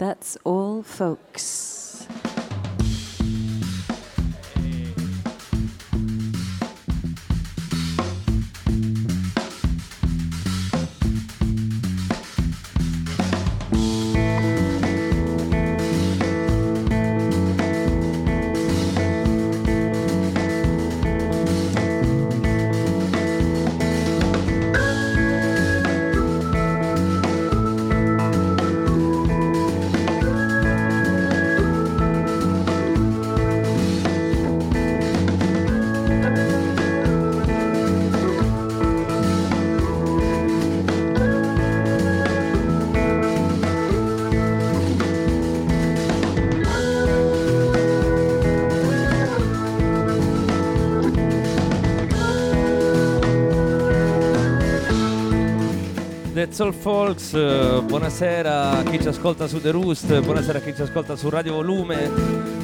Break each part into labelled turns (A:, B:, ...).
A: That's all, folks.
B: Soul Folks, eh, buonasera a chi ci ascolta su The Roost, buonasera a chi ci ascolta su Radio Volume.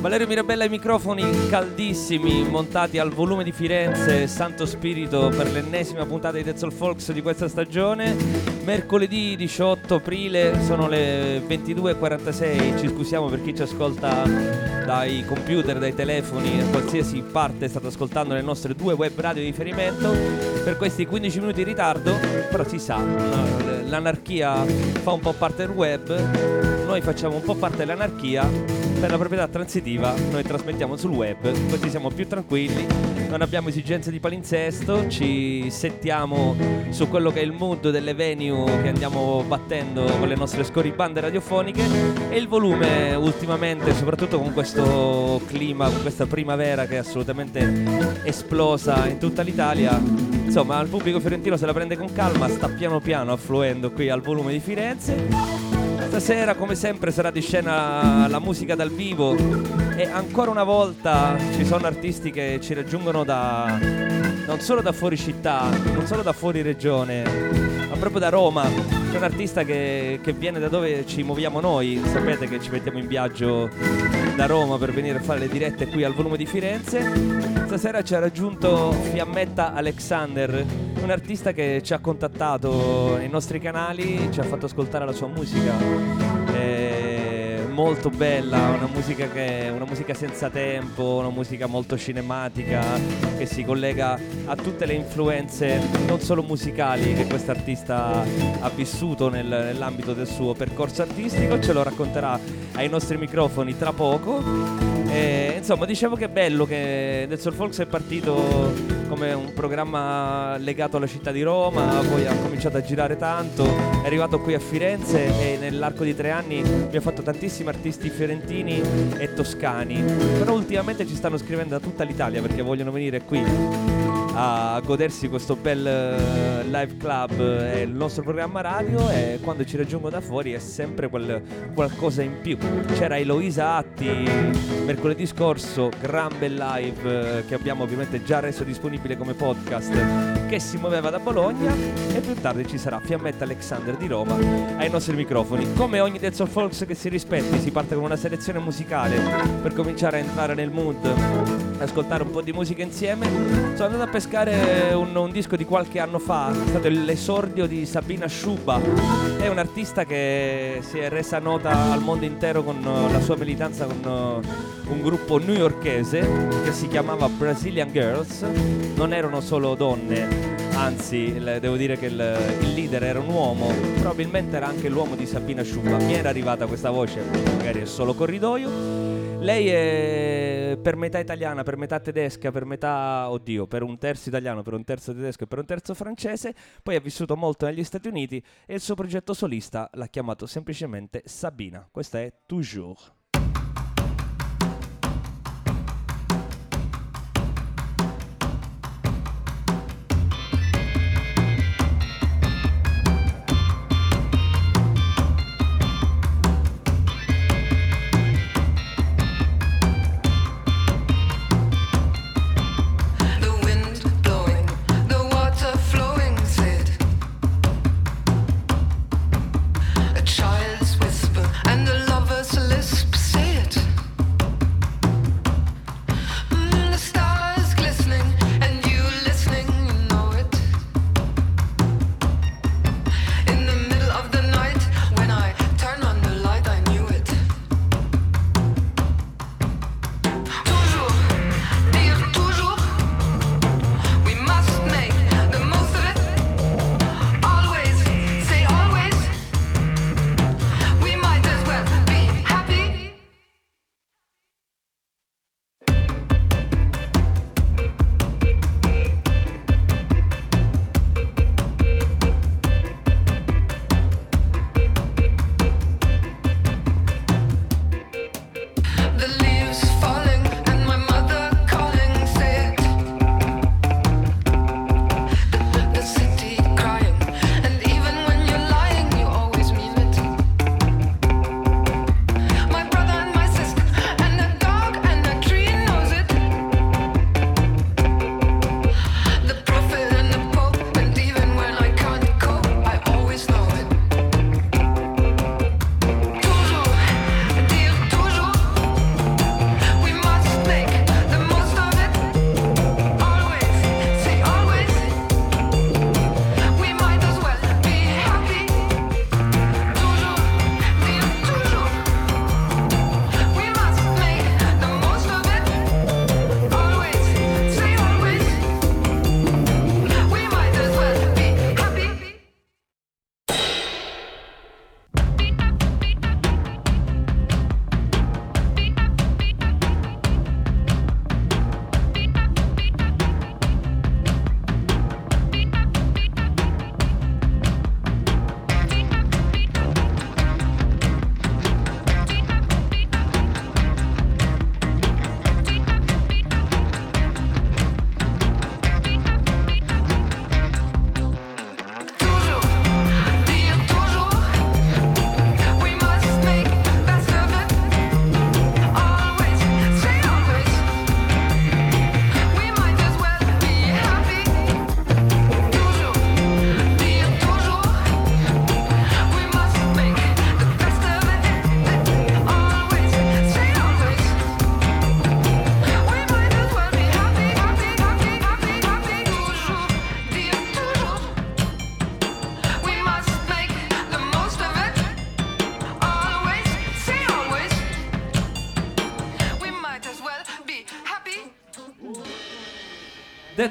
B: Valerio Mirabella ai microfoni caldissimi montati al volume di Firenze, Santo Spirito per l'ennesima puntata di Soul Folks di questa stagione. Mercoledì 18 aprile, sono le 22.46, ci scusiamo per chi ci ascolta dai computer, dai telefoni, a qualsiasi parte state ascoltando le nostre due web radio di riferimento per questi 15 minuti di ritardo, però si sa, l'anarchia fa un po' parte del web, noi facciamo un po' parte dell'anarchia, per la proprietà transitiva noi trasmettiamo sul web, così siamo più tranquilli, non abbiamo esigenze di palinsesto, ci settiamo su quello che è il mood delle venue che andiamo battendo con le nostre scorribande radiofoniche e il volume ultimamente, soprattutto con questo clima, con questa primavera che è assolutamente esplosa in tutta l'Italia, insomma il pubblico fiorentino se la prende con calma, sta piano piano affluendo qui al volume di Firenze. Stasera come sempre sarà di scena la musica dal vivo e ancora una volta ci sono artisti che ci raggiungono da non solo da fuori città, non solo da fuori regione, ma proprio da Roma. C'è un artista che, che viene da dove ci muoviamo noi, sapete che ci mettiamo in viaggio da Roma per venire a fare le dirette qui al volume di Firenze. Stasera ci ha raggiunto Fiammetta Alexander, un artista che ci ha contattato nei nostri canali, ci ha fatto ascoltare la sua musica. Molto bella, una musica, che, una musica senza tempo, una musica molto cinematica che si collega a tutte le influenze non solo musicali che quest'artista ha vissuto nel, nell'ambito del suo percorso artistico, ce lo racconterà ai nostri microfoni tra poco. E, insomma, dicevo che è bello che Dead Soul Folks è partito come un programma legato alla città di Roma, poi ha cominciato a girare tanto, è arrivato qui a Firenze e nell'arco di tre anni mi ha fatto tantissimi artisti fiorentini e toscani. Però ultimamente ci stanno scrivendo da tutta l'Italia perché vogliono venire qui a godersi questo bel eh, live club e il nostro programma radio e quando ci raggiungo da fuori è sempre quel qualcosa in più. C'era Eloisa Atti mercoledì scorso, gran bel live eh, che abbiamo ovviamente già reso disponibile come podcast che si muoveva da Bologna e più tardi ci sarà Fiammetta Alexander di Roma ai nostri microfoni. Come ogni Dead of Folks che si rispetti, si parte con una selezione musicale per cominciare a entrare nel mood, ascoltare un po' di musica insieme. Sono andato a pescare pescare un, un, disco di qualche anno fa, è stato l'esordio di Sabina Sciuba, è un'artista che si è resa nota al mondo intero con la sua militanza con uh, un gruppo newyorkese che si chiamava Brazilian Girls, non erano solo donne, anzi devo dire che il, il, leader era un uomo, probabilmente era anche l'uomo di Sabina Sciuba, mi era arrivata questa voce, magari è solo corridoio. Lei è per metà italiana, per metà tedesca, per metà, oddio, per un terzo italiano, per un terzo tedesco e per un terzo francese, poi ha vissuto molto negli Stati Uniti e il suo progetto solista l'ha chiamato semplicemente Sabina. Questa è Toujours.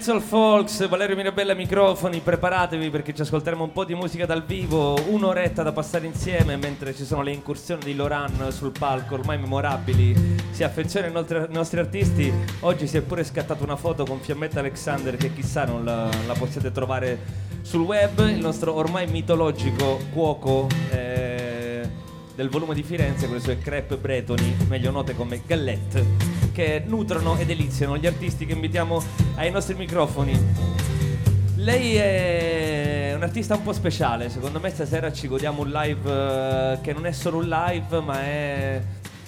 B: All folks, Valerio Mirabella microfoni, preparatevi perché ci ascolteremo un po' di musica dal vivo, un'oretta da passare insieme mentre ci sono le incursioni di Loran sul palco, ormai memorabili, si affeziona ai nostri artisti, oggi si è pure scattata una foto con Fiammetta Alexander che chissà non la, la possiate trovare sul web, il nostro ormai mitologico cuoco. Eh, del volume di Firenze con le sue crepe bretoni, meglio note come gallette, che nutrono e deliziano gli artisti che invitiamo ai nostri microfoni. Lei è un artista un po' speciale, secondo me stasera ci godiamo un live uh, che non è solo un live, ma è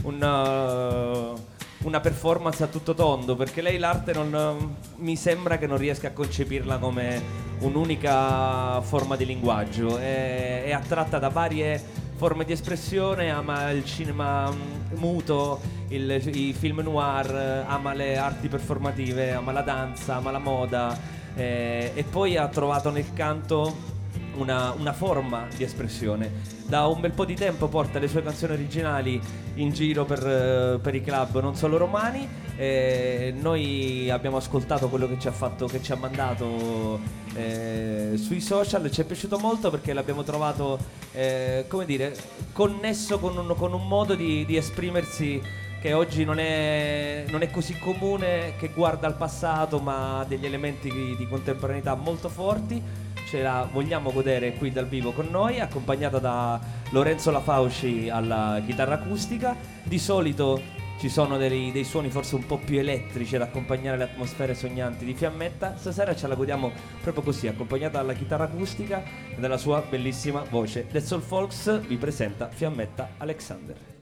B: un, uh, una performance a tutto tondo, perché lei l'arte non, uh, mi sembra che non riesca a concepirla come un'unica forma di linguaggio, è, è attratta da varie forme di espressione, ama il cinema mm, muto, il, i film noir, ama le arti performative, ama la danza, ama la moda eh, e poi ha trovato nel canto una, una, forma di espressione. Da un bel po' di tempo porta le sue canzoni originali in giro per, eh, per i club non solo romani. Eh, noi abbiamo ascoltato quello che ci ha, fatto, che ci ha mandato eh, sui social, ci è piaciuto molto perché l'abbiamo trovato, eh, come dire, connesso con un, con un modo di, di esprimersi che oggi non è, non è, così comune, che guarda al passato ma ha degli elementi di, di contemporaneità molto forti ce la vogliamo godere qui dal vivo con noi, accompagnata da Lorenzo Lafauci alla chitarra acustica. Di solito ci sono dei, dei, suoni forse un po' più elettrici ad accompagnare le atmosfere sognanti di Fiammetta. Stasera ce la godiamo proprio così, accompagnata dalla chitarra acustica e dalla sua bellissima voce. The Soul Folks vi presenta Fiammetta Alexander.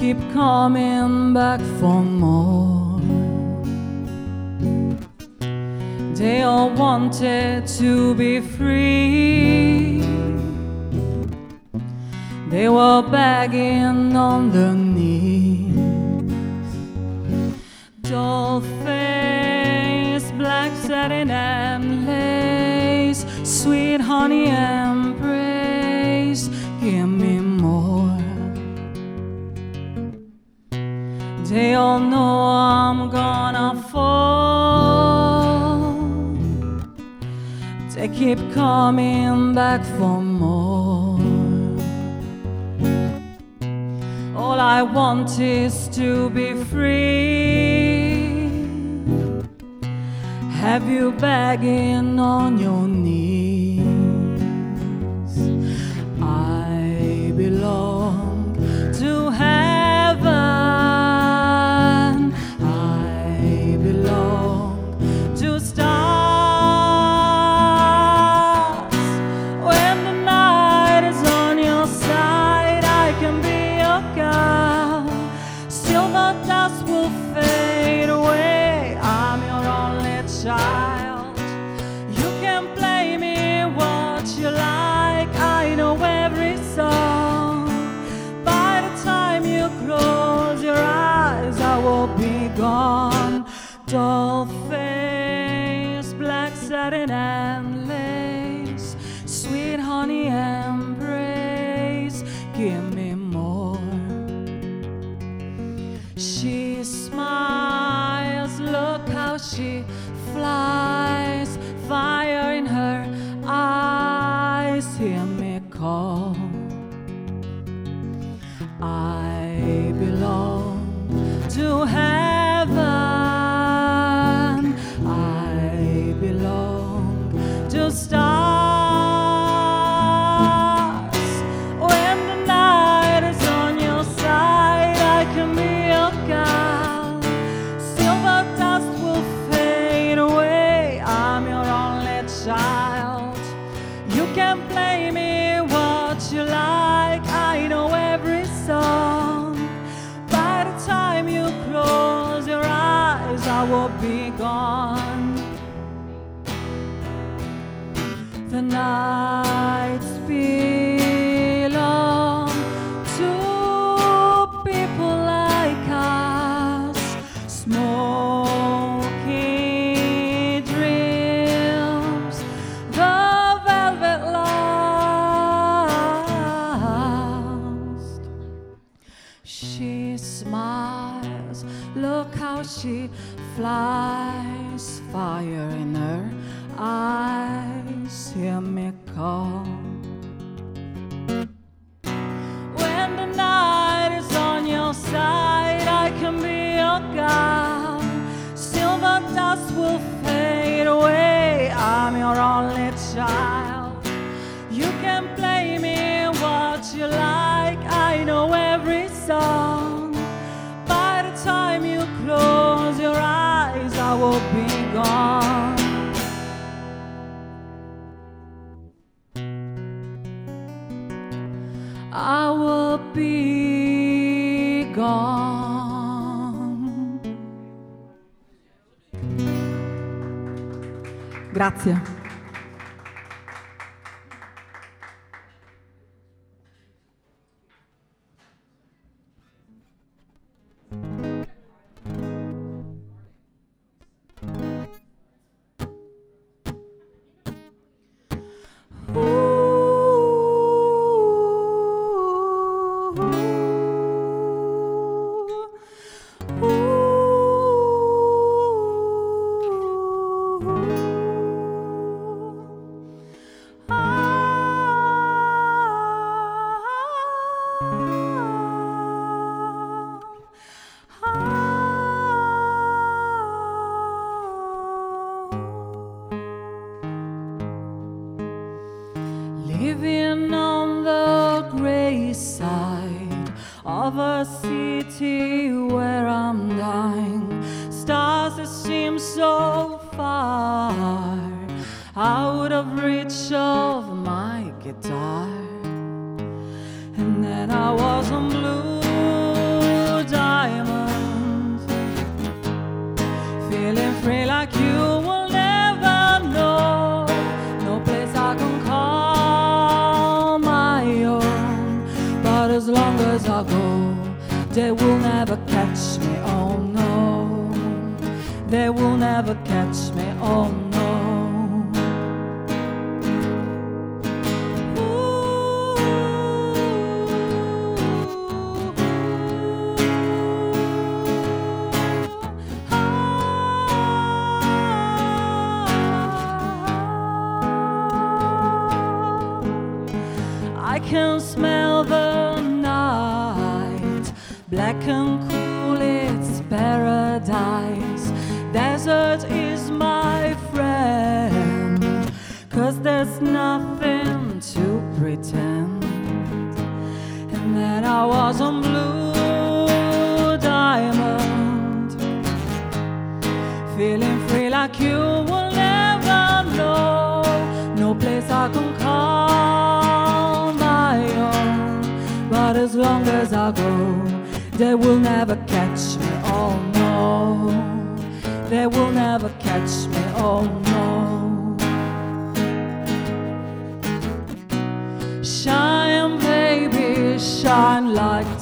C: Keep coming back for more. They all wanted to be free. They were begging on their knees. Doll face, black satin and lace, sweet honey embrace. They all know I'm gonna fall. They keep coming back for more. All I want is to be free. Have you begging on your knees? flies, fire in her eyes, hear me call. When the night is on your side, I can be your guide. Silver dust will fade away, I'm your only. Grazie. As long as I go, they will never catch me. Oh no, they will never catch me. Oh no. Like you will never know. No place I can call my own. But as long as I go, they will never catch me. Oh no, they will never catch me. Oh no. Shine, baby, shine like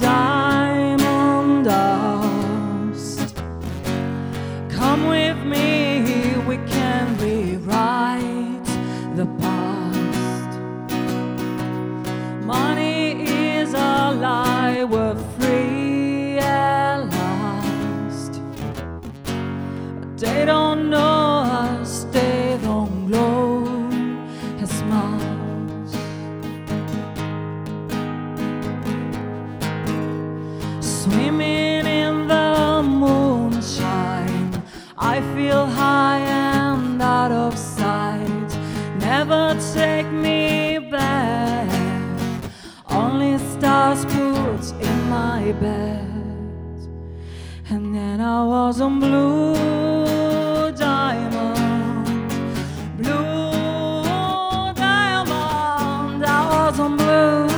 C: on blue diamond, blue diamond. I was on blue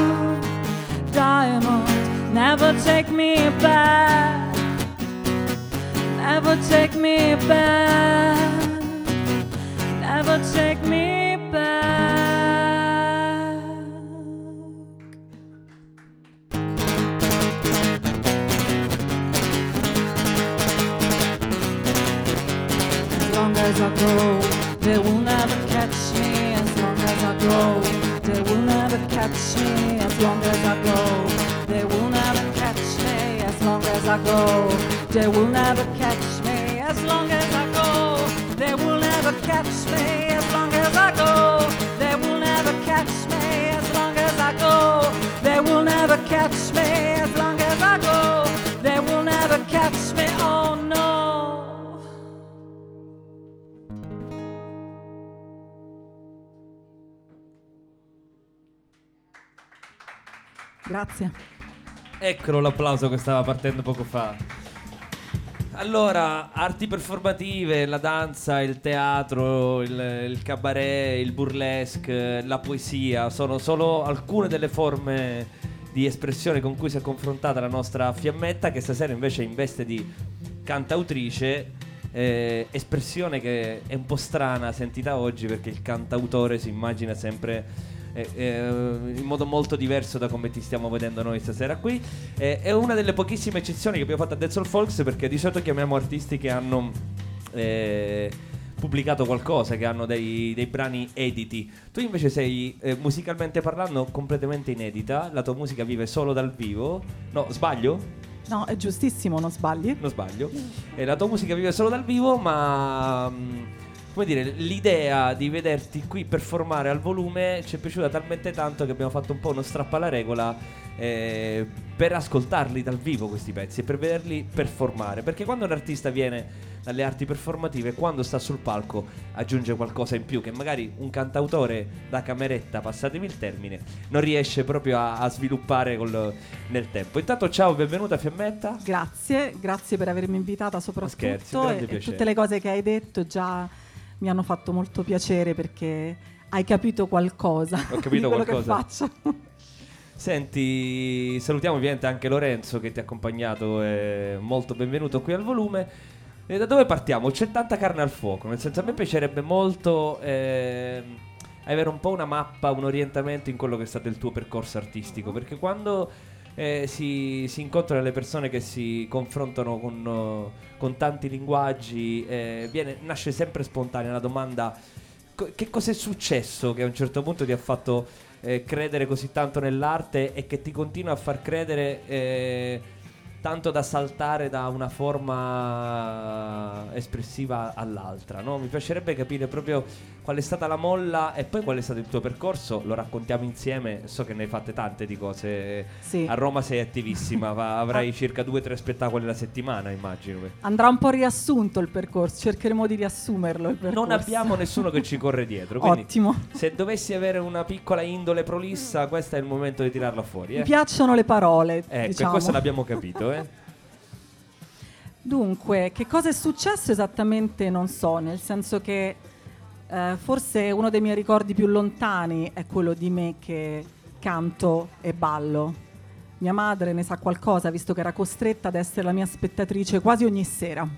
C: diamond. Never take me back. Never take me back. Never take me As I grow, they will never catch me. As long as I grow, they will never catch me. As long as I grow, they will never catch me. As long as I grow, they will never catch me. As long as I go, they will never catch me. As long as I go, they will never catch me. As long as I go, they will never catch me. As long as I go, they will never catch me. Oh
D: Grazie.
B: Eccolo l'applauso che stava partendo poco fa. Allora, arti performative, la danza, il teatro, il, il cabaret, il burlesque, la poesia sono solo alcune delle forme di espressione con cui si è confrontata la nostra fiammetta che stasera invece in veste di cantautrice eh, espressione che è un po' strana sentita oggi perché il cantautore si immagina sempre eh, eh, in modo molto diverso da come ti stiamo vedendo noi stasera qui. Eh, è una delle pochissime eccezioni che abbiamo fatto a Dead Soul Folks perché di solito chiamiamo artisti che hanno eh, pubblicato qualcosa, che hanno dei, dei brani editi. Tu invece sei eh, musicalmente parlando completamente inedita, la tua musica vive solo dal vivo. No, sbaglio?
D: No, è giustissimo, non sbagli.
B: Non sbaglio. E la tua musica vive solo dal vivo, ma mh, come dire, l'idea di vederti qui performare al volume ci è piaciuta talmente tanto che abbiamo fatto un po' uno strappo alla regola eh, per ascoltarli dal vivo questi pezzi e per vederli performare. Perché quando un artista viene dalle arti performative, quando sta sul palco aggiunge qualcosa in più che magari un cantautore da cameretta, passatemi il termine, non riesce proprio a, a sviluppare col, nel tempo. Intanto ciao, benvenuta Fiammetta.
D: Grazie, grazie per avermi invitata soprattutto
B: scherzi,
D: e, e tutte le cose che hai detto già mi hanno fatto molto piacere perché hai capito qualcosa
B: Ho capito
D: di quello
B: qualcosa.
D: che faccio.
B: Senti, salutiamo ovviamente anche Lorenzo che ti ha accompagnato, e molto benvenuto qui al volume. E da dove partiamo? C'è tanta carne al fuoco, nel senso a me piacerebbe molto ehm, avere un po' una mappa, un orientamento in quello che è stato il tuo percorso artistico, perché quando eh, si, si incontrano le persone che si confrontano con, con tanti linguaggi, eh, viene- nasce sempre spontanea la domanda co- che cosa è successo che a un certo punto ti ha fatto eh, credere così tanto nell'arte e che ti continua a far credere eh, tanto da saltare da una forma espressiva all'altra. no? Mi piacerebbe capire proprio qual è stata la molla e poi qual è stato il tuo percorso. Lo raccontiamo insieme. So che ne hai fatte tante di cose.
D: Sì.
B: A Roma sei attivissima, avrai circa due o tre spettacoli alla settimana, immagino.
D: Andrà un po' riassunto il percorso, cercheremo di riassumerlo.
B: Non abbiamo nessuno che ci corre dietro. Quindi
D: Ottimo.
B: se dovessi avere una piccola indole prolissa, questo è il momento di tirarla fuori.
D: Mi
B: Eh?
D: piacciono le parole,
B: Ecco,
D: diciamo.
B: questo l'abbiamo capito, eh?
D: Dunque, che cosa è successo esattamente non so, nel senso che eh, forse uno dei miei ricordi più lontani è quello di me che canto e ballo. Mia madre ne sa qualcosa, visto che era costretta ad essere la mia spettatrice quasi ogni sera.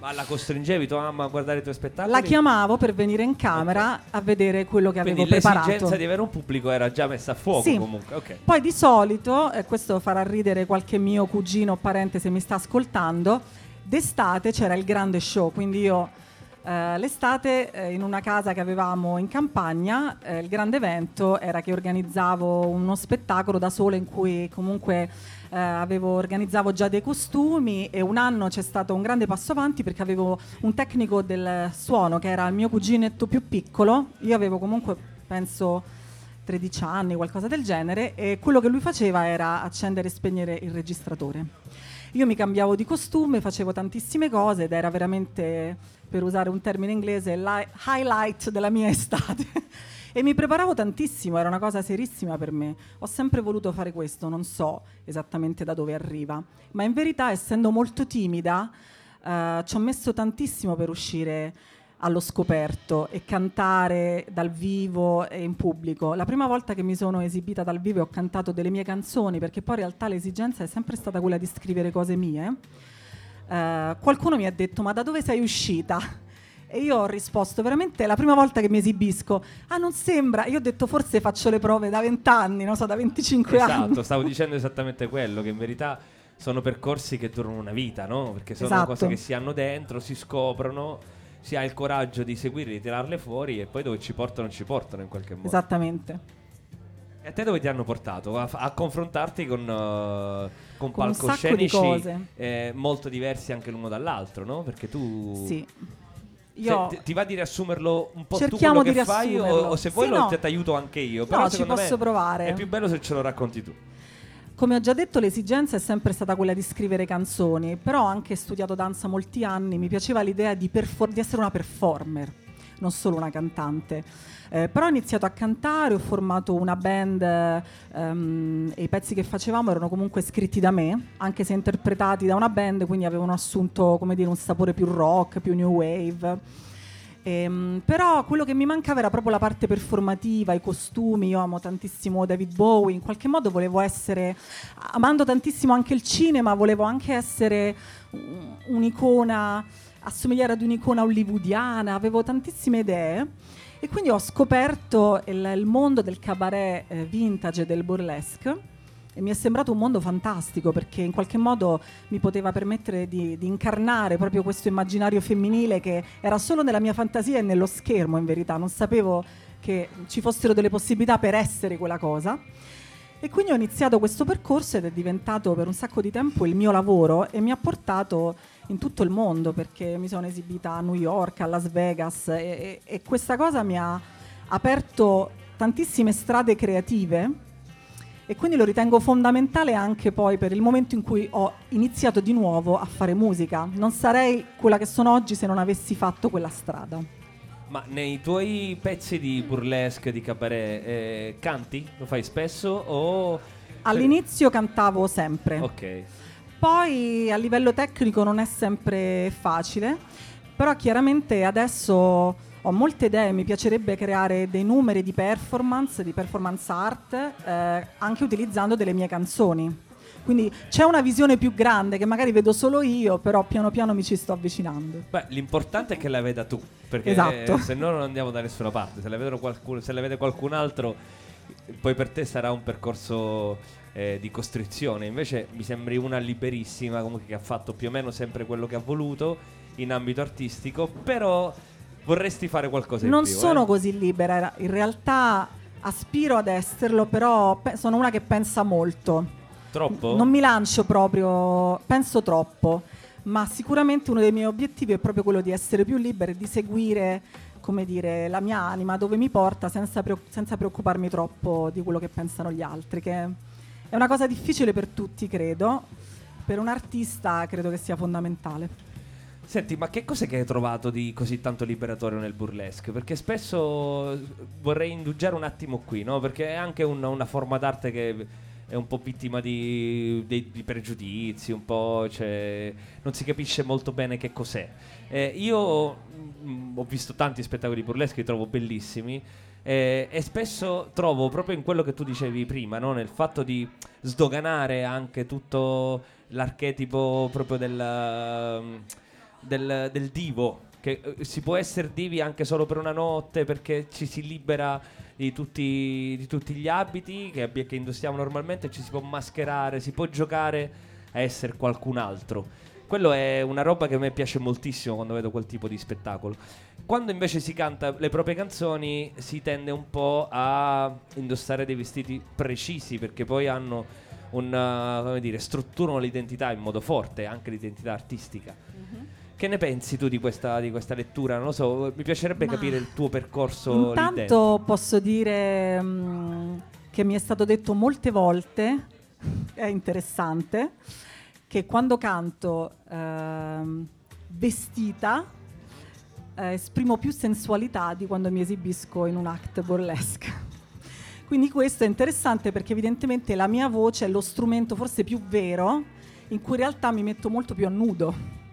B: Ma la costringevi tua mamma a guardare i tuoi spettacoli?
D: La chiamavo per venire in camera a vedere quello che
B: Quindi
D: avevo preparato.
B: l'esigenza di avere un pubblico era già messa a fuoco
D: Sì.
B: comunque. Ok.
D: Poi di solito, e questo farà ridere qualche mio cugino o parente se mi sta ascoltando, d'estate c'era il grande show, quindi io eh, l'estate eh, in una casa che avevamo in campagna, eh, il grande evento era che organizzavo uno spettacolo da sola in cui comunque eh, avevo, organizzavo già dei costumi e un anno c'è stato un grande passo avanti perché avevo un tecnico del suono che era il mio cuginetto più piccolo, io avevo comunque penso 13 anni, qualcosa del genere, e quello che lui faceva era accendere e spegnere il registratore. Io mi cambiavo di costume, facevo tantissime cose ed era veramente, per usare un termine inglese, li- highlight della mia estate. e mi preparavo tantissimo, era una cosa serissima per me. Ho sempre voluto fare questo, non so esattamente da dove arriva, ma in verità, essendo molto timida, eh, ci ho messo tantissimo per uscire allo scoperto e cantare dal vivo e in pubblico. La prima volta che mi sono esibita dal vivo e ho cantato delle mie canzoni, perché poi in realtà l'esigenza è sempre stata quella di scrivere cose mie, eh, qualcuno mi ha detto ma da dove sei uscita? E io ho risposto veramente la prima volta che mi esibisco, ah non sembra, io ho detto forse faccio le prove da 20 anni, non so, da 25 anni.
B: Esatto, stavo dicendo esattamente quello, che in verità sono percorsi che durano una vita, no? Perché sono
D: Esatto.
B: cose che si hanno dentro, si scoprono, si ha il coraggio di seguirle, di tirarle fuori e poi dove ci portano ci portano in qualche modo.
D: Esattamente.
B: E a te dove ti hanno portato? A, a confrontarti con, uh, con
D: Con di
B: palcoscenici
D: cose.
B: eh, molto diversi anche l'uno dall'altro, no? Perché tu...
D: Sì.
B: Se-
D: Io
B: ti, ti va di riassumerlo un po'
D: Cerchiamo
B: tu quello
D: di
B: che fai o, o se vuoi
D: Sì,
B: lo
D: no.
B: ti aiuto anche io.
D: No,
B: Però
D: ci
B: secondo
D: posso provare.
B: È più bello se ce lo racconti tu.
D: Come ho già detto, l'esigenza è sempre stata quella di scrivere canzoni, però ho anche studiato danza molti anni, mi piaceva l'idea di, perfor- di essere una performer. non solo una cantante. Eh, però ho iniziato a cantare, ho formato una band ehm, e i pezzi che facevamo erano comunque scritti da me, anche se interpretati da una band, quindi avevano assunto dire, un sapore più rock, più new wave. Ehm, però quello che mi mancava era proprio la parte performativa, i costumi. Io amo tantissimo David Bowie. In qualche modo volevo essere, amando tantissimo anche il cinema, volevo anche essere un'icona, assomigliare ad un'icona hollywoodiana. Avevo tantissime idee. E quindi ho scoperto il, il mondo del cabaret eh, vintage e del burlesque e mi è sembrato un mondo fantastico perché in qualche modo mi poteva permettere di, di, incarnare proprio questo immaginario femminile che era solo nella mia fantasia e nello schermo in verità, non sapevo che ci fossero delle possibilità per essere quella cosa. E quindi ho iniziato questo percorso ed è diventato per un sacco di tempo il mio lavoro e mi ha portato in tutto il mondo perché mi sono esibita a New York, a Las Vegas e, e, e questa cosa mi ha aperto tantissime strade creative e quindi lo ritengo fondamentale anche poi per il momento in cui ho iniziato di nuovo a fare musica. Non sarei quella che sono oggi se non avessi fatto quella strada.
B: Ma nei tuoi pezzi di burlesque, di cabaret, eh, canti? Lo fai spesso o...
D: All'inizio cantavo sempre.
B: Ok.
D: Poi a livello tecnico non è sempre facile, però chiaramente adesso ho molte idee, mi piacerebbe creare dei numeri di performance, di performance art, eh, anche utilizzando delle mie canzoni. Quindi c'è una visione più grande che magari vedo solo io, però piano piano mi ci sto avvicinando.
B: Beh, l'importante è che la veda tu, perché
D: esatto.
B: se no non andiamo da nessuna parte. Se la, qualcuno, se la vede qualcun altro, poi per te sarà un percorso eh, di costrizione. Invece mi sembri una liberissima, comunque che ha fatto più o meno sempre quello che ha voluto in ambito artistico, però vorresti fare qualcosa in
D: non
B: più.
D: Non sono
B: eh?
D: così libera, in realtà aspiro ad esserlo, però pe- sono una che pensa molto.
B: Troppo?
D: non mi lancio proprio, penso troppo, ma sicuramente uno dei miei obiettivi è proprio quello di essere più libera e di seguire come dire, la mia anima dove mi porta senza, pre- senza preoccuparmi troppo di quello che pensano gli altri, che è una cosa difficile per tutti, credo. Per un artista credo che sia fondamentale.
B: Senti, ma che cos'è che hai trovato di così tanto liberatorio nel burlesque? Perché spesso vorrei indugiare un attimo qui, no? Perché è anche un, una forma d'arte che è un po' vittima di, di, di pregiudizi, un po', cioè, non si capisce molto bene che cos'è. Eh, io mh, mm, ho visto tanti spettacoli burleschi, li trovo bellissimi. Eh, e spesso trovo proprio in quello che tu dicevi prima, no? nel fatto di sdoganare anche tutto l'archetipo proprio del del, del divo, che eh, si può essere divi anche solo per una notte perché ci si libera di tutti, di tutti gli abiti che, che indossiamo normalmente, ci si può mascherare, si può giocare a essere qualcun altro. Quello è una roba che a me piace moltissimo quando vedo quel tipo di spettacolo. Quando invece si canta le proprie canzoni si tende un po' a indossare dei vestiti precisi perché poi hanno una, come dire, strutturano l'identità in modo forte, anche l'identità artistica. Che ne pensi tu di questa, di questa lettura? Non lo so, mi piacerebbe Ma capire il tuo percorso.
D: Intanto posso dire um, che mi è stato detto molte volte, è interessante, che quando canto uh, vestita eh, esprimo più sensualità di quando mi esibisco in un act burlesque. Quindi questo è interessante perché evidentemente la mia voce è lo strumento forse più vero in cui in realtà mi metto molto più a nudo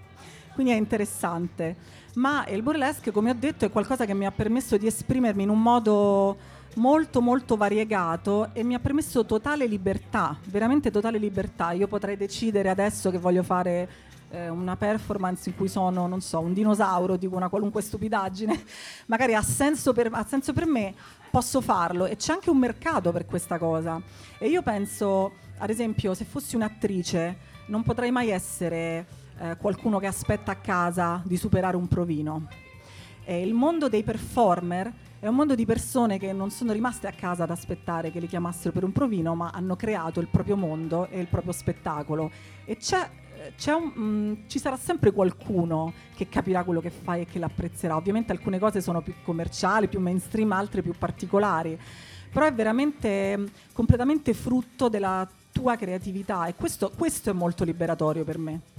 D: quindi è interessante. Ma il burlesque, come ho detto, è qualcosa che mi ha permesso di esprimermi in un modo molto molto variegato e mi ha permesso totale libertà, veramente totale libertà. Io potrei decidere adesso che voglio fare eh, una performance in cui sono, non so, un dinosauro, dico una qualunque stupidaggine, magari ha senso, per, ha senso per me, posso farlo e c'è anche un mercato per questa cosa. E io penso, ad esempio, se fossi un'attrice non potrei mai essere eh, qualcuno che aspetta a casa di superare un provino. E il mondo dei performer è un mondo di persone che non sono rimaste a casa ad aspettare che li chiamassero per un provino, ma hanno creato il proprio mondo e il proprio spettacolo. E c'è, eh, un, mh, mm, ci sarà sempre qualcuno che capirà quello che fai e che l'apprezzerà. Ovviamente alcune cose sono più commerciali, più mainstream, altre più particolari. Però è veramente mm, completamente frutto della tua creatività e questo, questo è molto liberatorio per me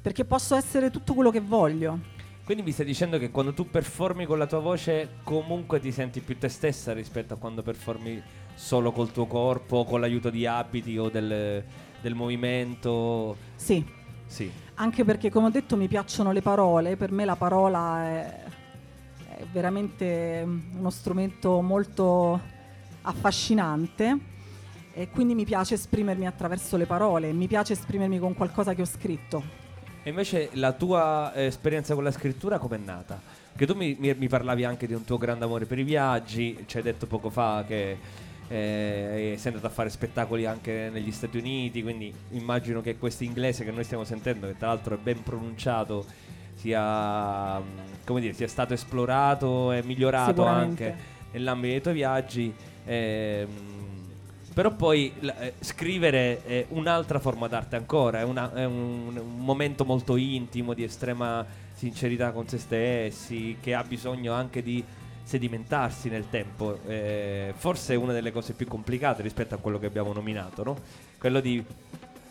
D: perché posso essere tutto quello che voglio.
B: Quindi mi stai dicendo che quando tu performi con la tua voce comunque ti senti più te stessa rispetto a quando performi solo col tuo corpo, con l'aiuto di abiti o del, del movimento?
D: Sì,
B: Sì.
D: anche perché come ho detto mi piacciono le parole, per me la parola è, è veramente uno strumento molto affascinante e quindi mi piace esprimermi attraverso le parole, mi piace esprimermi con qualcosa che ho scritto.
B: E invece la tua eh, esperienza con la scrittura com'è nata? Che tu mi, mi- mi parlavi anche di un tuo grande amore per i viaggi, ci hai detto poco fa che eh, sei andato a fare spettacoli anche negli Stati Uniti, quindi immagino che questo inglese che noi stiamo sentendo, che tra l'altro è ben pronunciato, sia, mm, come dire, sia stato esplorato e migliorato anche nell'ambito dei tuoi viaggi. ehm, però poi eh, scrivere è un'altra forma d'arte ancora, è, una- è un, un momento molto intimo, di estrema sincerità con se stessi, che ha bisogno anche di sedimentarsi nel tempo. Eh, forse è una delle cose più complicate rispetto a quello che abbiamo nominato, no? Quello di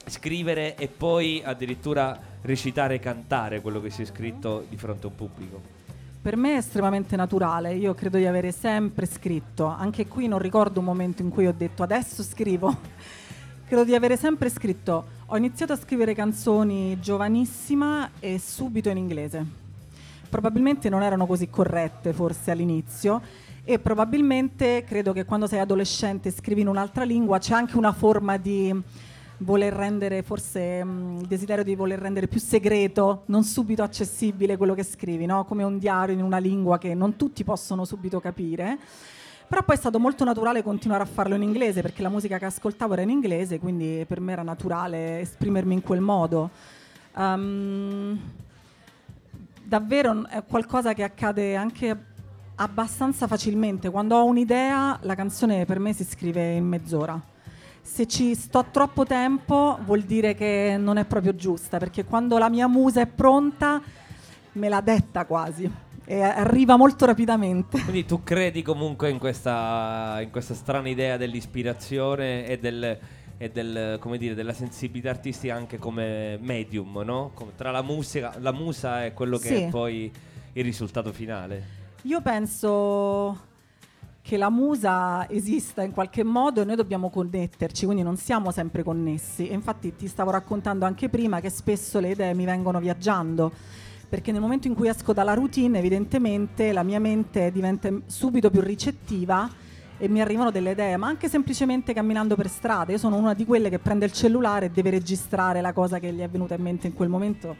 B: scrivere e poi addirittura recitare e cantare quello che si è scritto di fronte a un pubblico.
D: Per me è estremamente naturale, io credo di avere sempre scritto, anche qui non ricordo un momento in cui ho detto adesso scrivo, credo di avere sempre scritto. Ho iniziato a scrivere canzoni giovanissima e subito in inglese. Probabilmente non erano così corrette forse all'inizio e probabilmente credo che quando sei adolescente e scrivi in un'altra lingua c'è anche una forma di voler rendere forse mh, il desiderio di voler rendere più segreto, non subito accessibile quello che scrivi, no? come un diario in una lingua che non tutti possono subito capire. Però poi è stato molto naturale continuare a farlo in inglese perché la musica che ascoltavo era in inglese, quindi per me era naturale esprimermi in quel modo. Ehm, davvero è qualcosa che accade anche abbastanza facilmente. Quando ho un'idea, la canzone per me si scrive in mezz'ora. Se ci sto troppo tempo vuol dire che non è proprio giusta, perché quando la mia musa è pronta me l'ha detta quasi e arriva molto rapidamente.
B: Quindi tu credi comunque in questa, in questa strana idea dell'ispirazione e, del, e del, come dire, della sensibilità artistica anche come medium, no? Come tra la musica, la musa e quello che
D: Sì.
B: è poi il risultato finale.
D: Io penso che la musa esista in qualche modo e noi dobbiamo connetterci, quindi non siamo sempre connessi. E infatti ti stavo raccontando anche prima che spesso le idee mi vengono viaggiando, perché nel momento in cui esco dalla routine evidentemente la mia mente diventa subito più ricettiva e mi arrivano delle idee, ma anche semplicemente camminando per strada. Io sono una di quelle che prende il cellulare e deve registrare la cosa che gli è venuta in mente in quel momento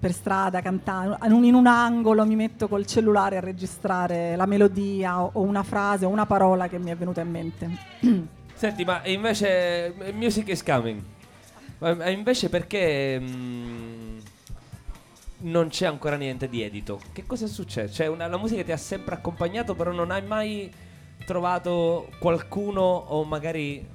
D: per strada, cantando, in un- angolo mi metto col cellulare a registrare la melodia o, una frase o una parola che mi è venuta in mente.
B: Senti, ma invece eh, Music is Coming. Ma invece perché mm, non c'è ancora niente di edito? Che cosa è successo? Cioè, una- la musica ti ha sempre accompagnato, però non hai mai trovato qualcuno o magari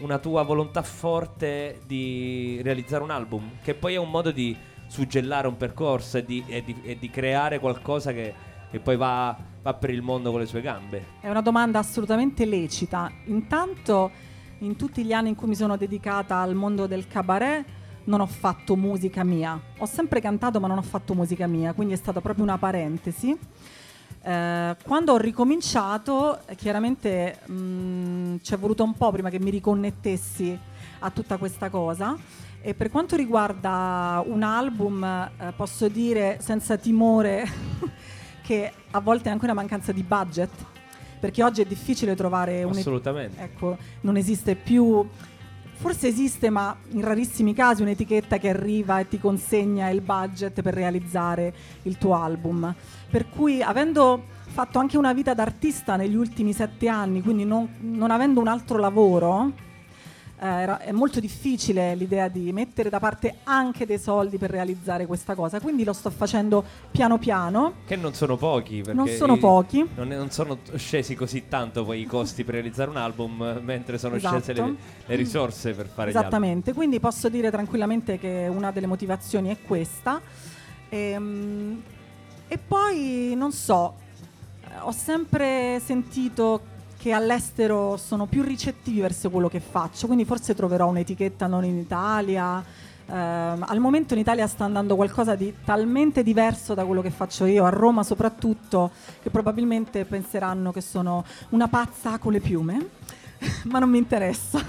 B: una tua volontà forte di realizzare un album? Che poi è un modo di suggellare un percorso e di, e di- e di creare qualcosa che, che poi va, va per il mondo con le sue gambe.
D: È una domanda assolutamente lecita. Intanto, in tutti gli anni in cui mi sono dedicata al mondo del cabaret, non ho fatto musica mia. Ho sempre cantato, ma non ho fatto musica mia, quindi è stata proprio una parentesi. Eh, quando ho ricominciato, chiaramente mh, ci è voluto un po' prima che mi riconnettessi a tutta questa cosa. E per quanto riguarda un album, eh, posso dire senza timore che a volte è anche una mancanza di budget, perché oggi è difficile trovare un
B: Assolutamente.
D: Ecco, non esiste più. Forse esiste, ma in rarissimi casi un'etichetta che arriva e ti consegna il budget per realizzare il tuo album. Per cui, avendo fatto anche una vita d'artista negli ultimi sette anni, quindi non, non avendo un altro lavoro, era- è molto difficile l'idea di mettere da parte anche dei soldi per realizzare questa cosa. Quindi lo sto facendo piano piano.
B: Che non sono pochi. Perché
D: Non sono
B: i-
D: pochi.
B: Non, non sono scesi così tanto poi i costi per realizzare un album, eh, mentre sono
D: Esatto.
B: scese le, le risorse per fare.
D: Esattamente, quindi posso dire tranquillamente che una delle motivazioni è questa. Ehm, E, poi non so, eh, ho sempre sentito che all'estero sono più ricettivi verso quello che faccio, quindi forse troverò un'etichetta non in Italia,
C: Ehm, al momento in Italia sta andando qualcosa di talmente diverso da quello che faccio io, a Roma soprattutto, che probabilmente penseranno che sono una pazza con le piume, ma non mi interessa.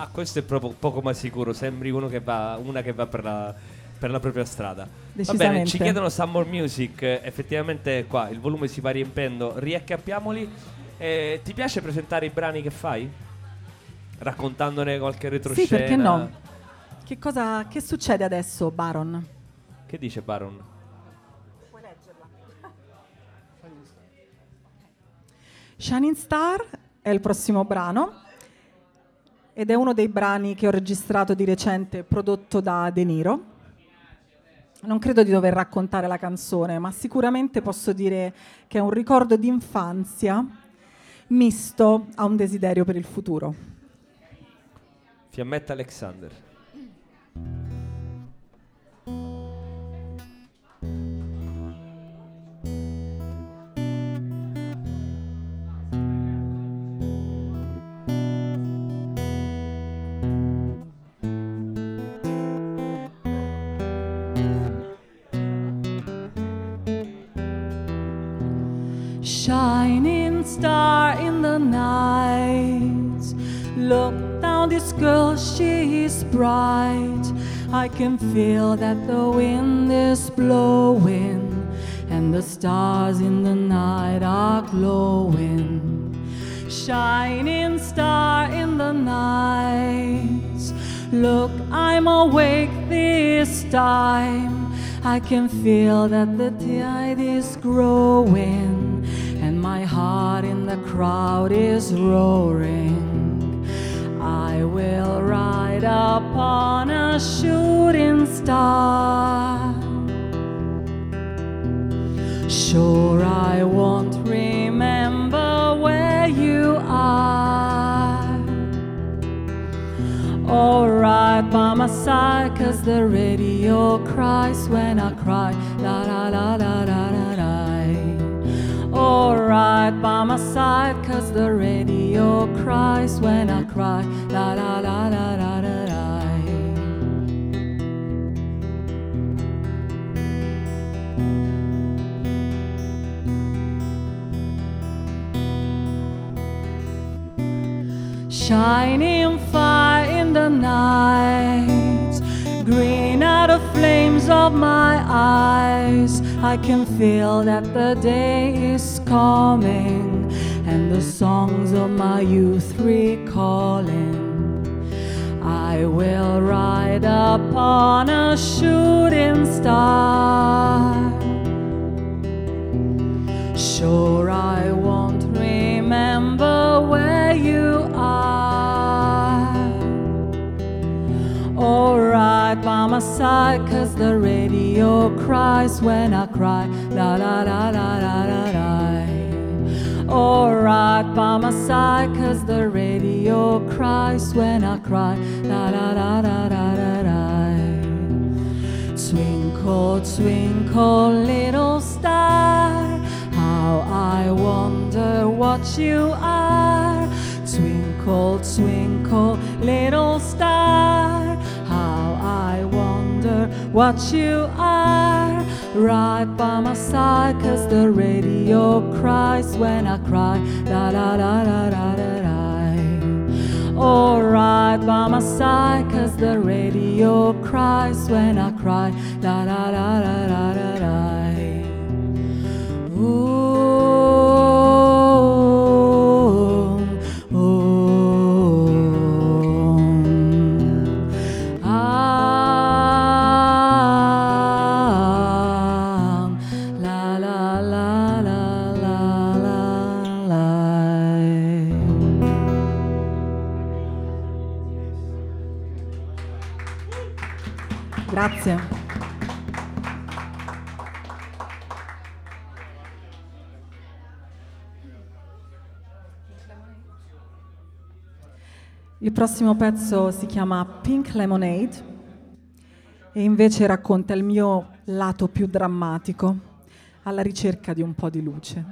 B: Ah, questo è proprio poco ma sicuro. Sembri uno che va, una che va per la, per la propria strada. Va bene, ci chiedono Summer Music. eh, Effettivamente qua il volume si va riempendo. Riaccappiamoli. Eh, ti piace presentare i brani che fai? Raccontandone qualche retroscena?
C: Sì, perché no? Che, cosa, che succede adesso, Baron?
B: Che dice Baron?
C: Shining Star è il prossimo brano ed è uno dei brani che ho registrato di recente prodotto da De Niro. Non credo di dover raccontare la canzone, ma sicuramente posso dire che è un ricordo di infanzia misto a un desiderio per il futuro.
B: Fiammetta Alexander.
C: Shining star night. Look down, this girl, she is bright. I can feel that the wind is blowing, and the stars in the night are glowing. Shining star in the night. Look, I'm awake this time. I can feel that the tide is growing, my heart in the crowd is roaring. I will ride upon a shooting star. Sure, I won't remember where you are. Alright, by my side, cause the radio cries when I cry. La la la la la la. Alright, by my side, cause the radio cries when I cry. La la la la la la. Shining fire in the night, green are the flames of my eyes. I can feel that the day is coming, and the songs of my youth recalling. I will ride upon a shooting star. Sure, I won't remember where you are. Alright, by my side, cause the radio cries when I cry. La la la la la la la. Alright, by my side, cause the radio cries when I cry. La la la la la la la. Twinkle, twinkle, little star, how I wonder what you are. Twinkle, twinkle, little star, what you are. Right by my side, cause the radio cries when I cry. La la la la la la la. Alright oh, by my side, cause the radio cries when I cry. La la la la la la la. Ooh, prossimo pezzo si chiama Pink Lemonade e invece racconta il mio lato più drammatico, alla ricerca di un po' di luce.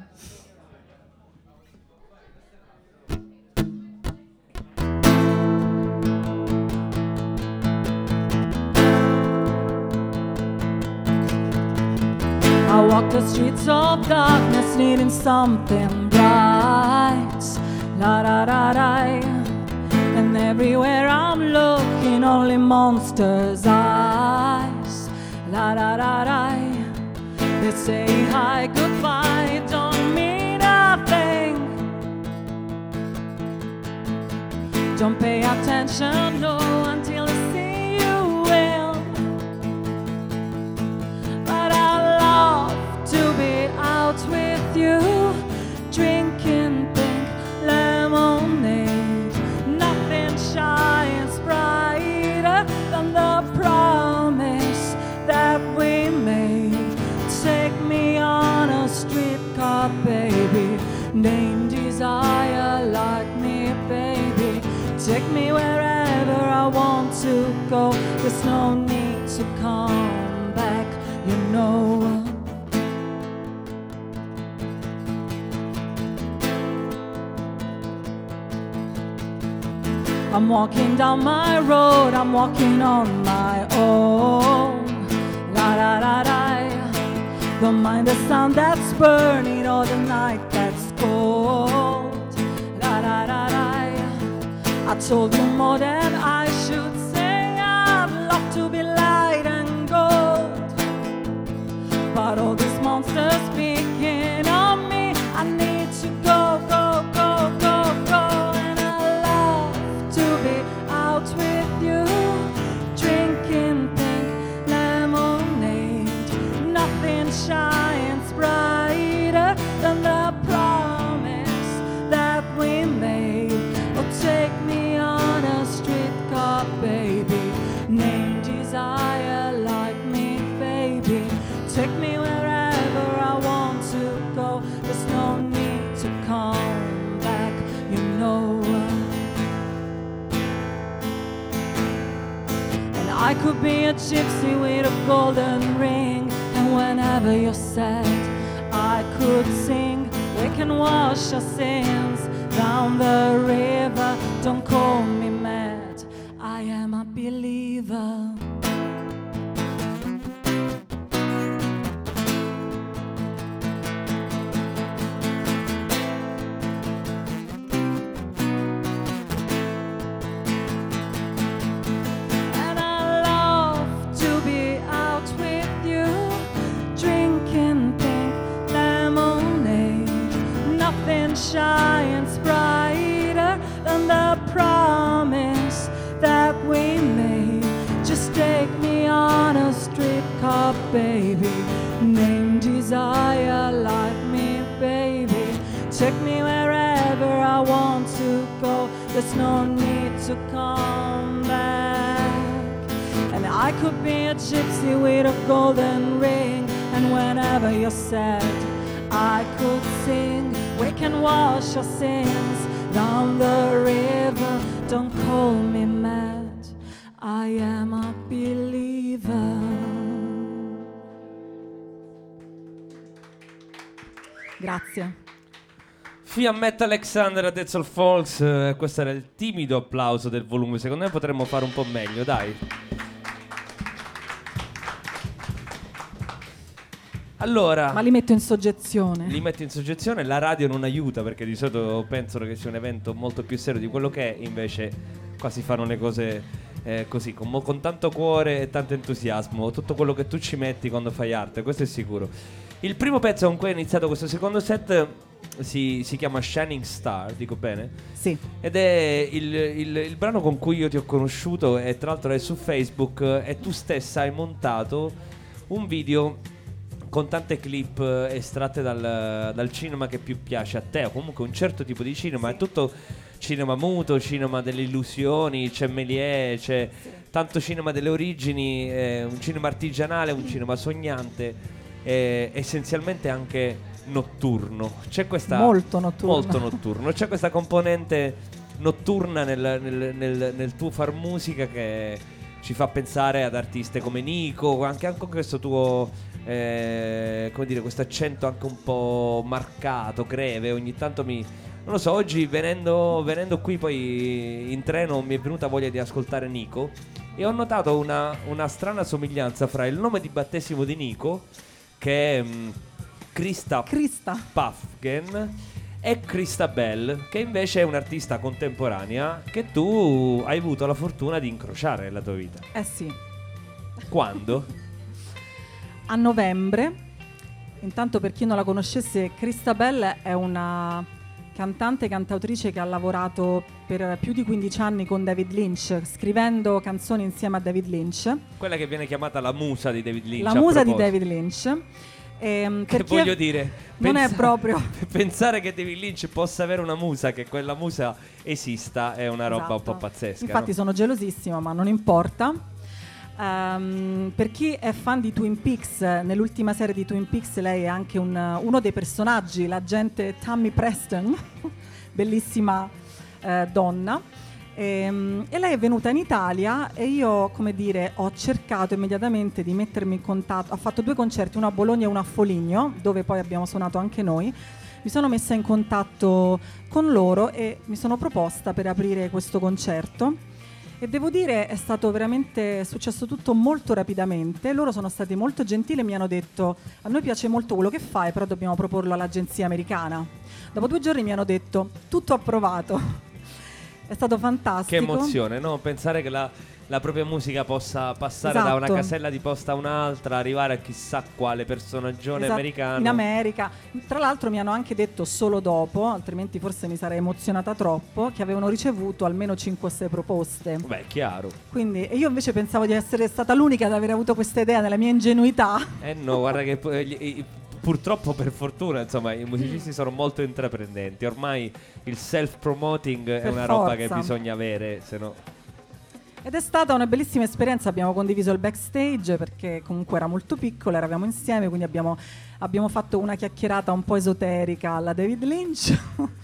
C: I walk the streets of darkness needing something bright. La da da da. Everywhere I'm looking, only monsters' eyes. La da da da. They say hi, goodbye, don't mean nothing. Don't pay attention, no, until I see you will. But I love to be out with you, drinking Name desire like me, baby. Take me wherever I want to go. There's no need to come back, you know. I'm walking down my road, I'm walking on my own. La da da da. Don't mind the sun that's burning or the night that's cold. La da da da. I told you more than I should say. I'd love to be light and gold. But all these monsters speaking on me, I need be a gypsy with a golden ring. And whenever you're sad, I could sing. We can wash our sins down the river. Don't call me mad, I am a believer. Shines brighter than the promise that we made. Just take me on a streetcar, baby. Name desire like me, baby. Take me wherever I want to go. There's no need to come back. And I could be a gypsy with a golden ring. And whenever you're sad, I could sing. Can wash our sins down the river. Don't call me mad. I am a believer. Grazie.
B: Fiammetta Alexander a Dead Soul Folks, eh, questo era il timido applauso del volume, secondo me potremmo fare un po' meglio, dai. Allora,
C: Ma li metto in soggezione.
B: li metti in soggezione, la radio non aiuta perché di solito pensano che sia un evento molto più serio di quello che è, invece qua si fanno le cose eh, così, con, con tanto cuore e tanto entusiasmo, tutto quello che tu ci metti quando fai arte, questo è sicuro. Il primo pezzo con cui è iniziato questo secondo set si, si chiama Shining Star, dico bene?
C: Sì.
B: Ed è il, il- il brano con cui io ti ho conosciuto e tra l'altro è su Facebook e tu stessa hai montato un video con tante clip eh, estratte dal, dal cinema che più piace a te o comunque un certo tipo di cinema, è tutto cinema muto, cinema delle illusioni, c'è Méliès, c'è tanto cinema delle origini, eh, un cinema artigianale, un cinema sognante, eh, essenzialmente anche notturno. C'è questa
C: Molto notturno.
B: molto notturno. C'è questa componente notturna nel, nel- nel- nel tuo far musica che ci fa pensare ad artiste come Nico, anche, anche questo tuo, eh, come dire, questo accento anche un po' marcato, greve, ogni tanto mi... Non lo so, oggi venendo, venendo qui poi in treno mi è venuta voglia di ascoltare Nico e ho notato una, una strana somiglianza fra il nome di battesimo di Nico, che è... mm, Krista
D: Krista.
B: Puffgen e Krista Bell, che invece è un'artista contemporanea che tu hai avuto la fortuna di incrociare nella tua vita.
D: Eh sì,
B: Quando?
D: a novembre. Intanto per chi non la conoscesse, Krista Bell è una cantante e cantautrice che ha lavorato per più di 15 anni con David Lynch, scrivendo canzoni insieme a David Lynch.
B: Quella che viene chiamata la musa di David Lynch.
D: la musa di. David Lynch. Ehm,
B: Che voglio
D: è-
B: dire,
D: non è
B: pensa-
D: proprio
B: Pensare che David Lynch possa avere una musa, che quella musa esista, è una roba un po'
D: Esatto.
B: pazzesca.
D: Infatti
B: no?
D: sono gelosissima, ma non importa. Ehm, per chi è fan di Twin Peaks, nell'ultima serie di Twin Peaks lei è anche un- uno dei personaggi, l'agente Tammy Preston, bellissima eh, donna. Ehm, E, lei è venuta in Italia e io, come dire, ho cercato immediatamente di mettermi in contatto. Ho fatto due concerti, uno a Bologna e uno a Foligno, dove poi abbiamo suonato anche noi. Mi sono messa in contatto con loro e mi sono proposta per aprire questo concerto. E devo dire è stato veramente successo tutto molto rapidamente. Loro sono stati molto gentili e mi hanno detto: A noi piace molto quello che fai, però dobbiamo proporlo all'agenzia americana. Dopo due giorni mi hanno detto: Tutto approvato. È stato
B: Che
D: fantastico.
B: emozione, no? Pensare che la, la propria musica possa passare da una
D: Esatto.
B: casella di posta a un'altra, arrivare a chissà quale personaggione
D: Esatto,
B: americano.
D: In America. Tra l'altro mi hanno anche detto solo dopo, altrimenti forse mi sarei emozionata troppo, che avevano ricevuto almeno 5 o 6 proposte.
B: Beh, chiaro.
D: Quindi e io invece pensavo di essere stata l'unica ad aver avuto questa idea nella mia ingenuità.
B: Eh no, guarda che purtroppo per fortuna, insomma, i musicisti sono molto intraprendenti. Ormai il self-promoting è
D: Per
B: una roba che
D: forza.
B: bisogna avere, se no...
D: Ed è stata una bellissima esperienza, abbiamo condiviso il backstage perché comunque era molto piccola, eravamo insieme, quindi abbiamo, abbiamo fatto una chiacchierata un po' esoterica alla David Lynch.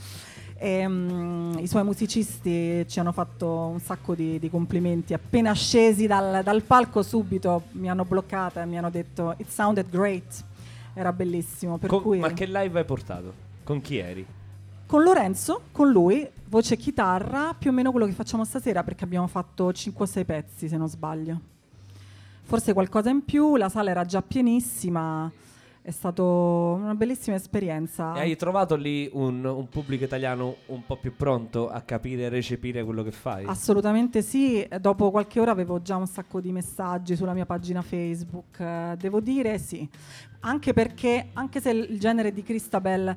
D: E, mm, I suoi musicisti ci hanno fatto un sacco di, di complimenti. Appena scesi dal, dal palco subito mi hanno bloccata e mi hanno detto It sounded great. Era bellissimo.
B: Con-
D: cui
B: Ma che live hai portato? Con chi eri?
D: Con Lorenzo, con lui, voce e chitarra, più o meno quello che facciamo stasera perché abbiamo fatto 5 o 6 pezzi se non sbaglio. Forse qualcosa in più, la sala era già pienissima, è stata una bellissima esperienza.
B: E hai trovato lì un, un pubblico italiano un po' più pronto a capire e recepire quello che fai?
D: Assolutamente sì, dopo qualche ora avevo già un sacco di messaggi sulla mia pagina Facebook, devo dire sì, anche perché, anche se il genere di Christabel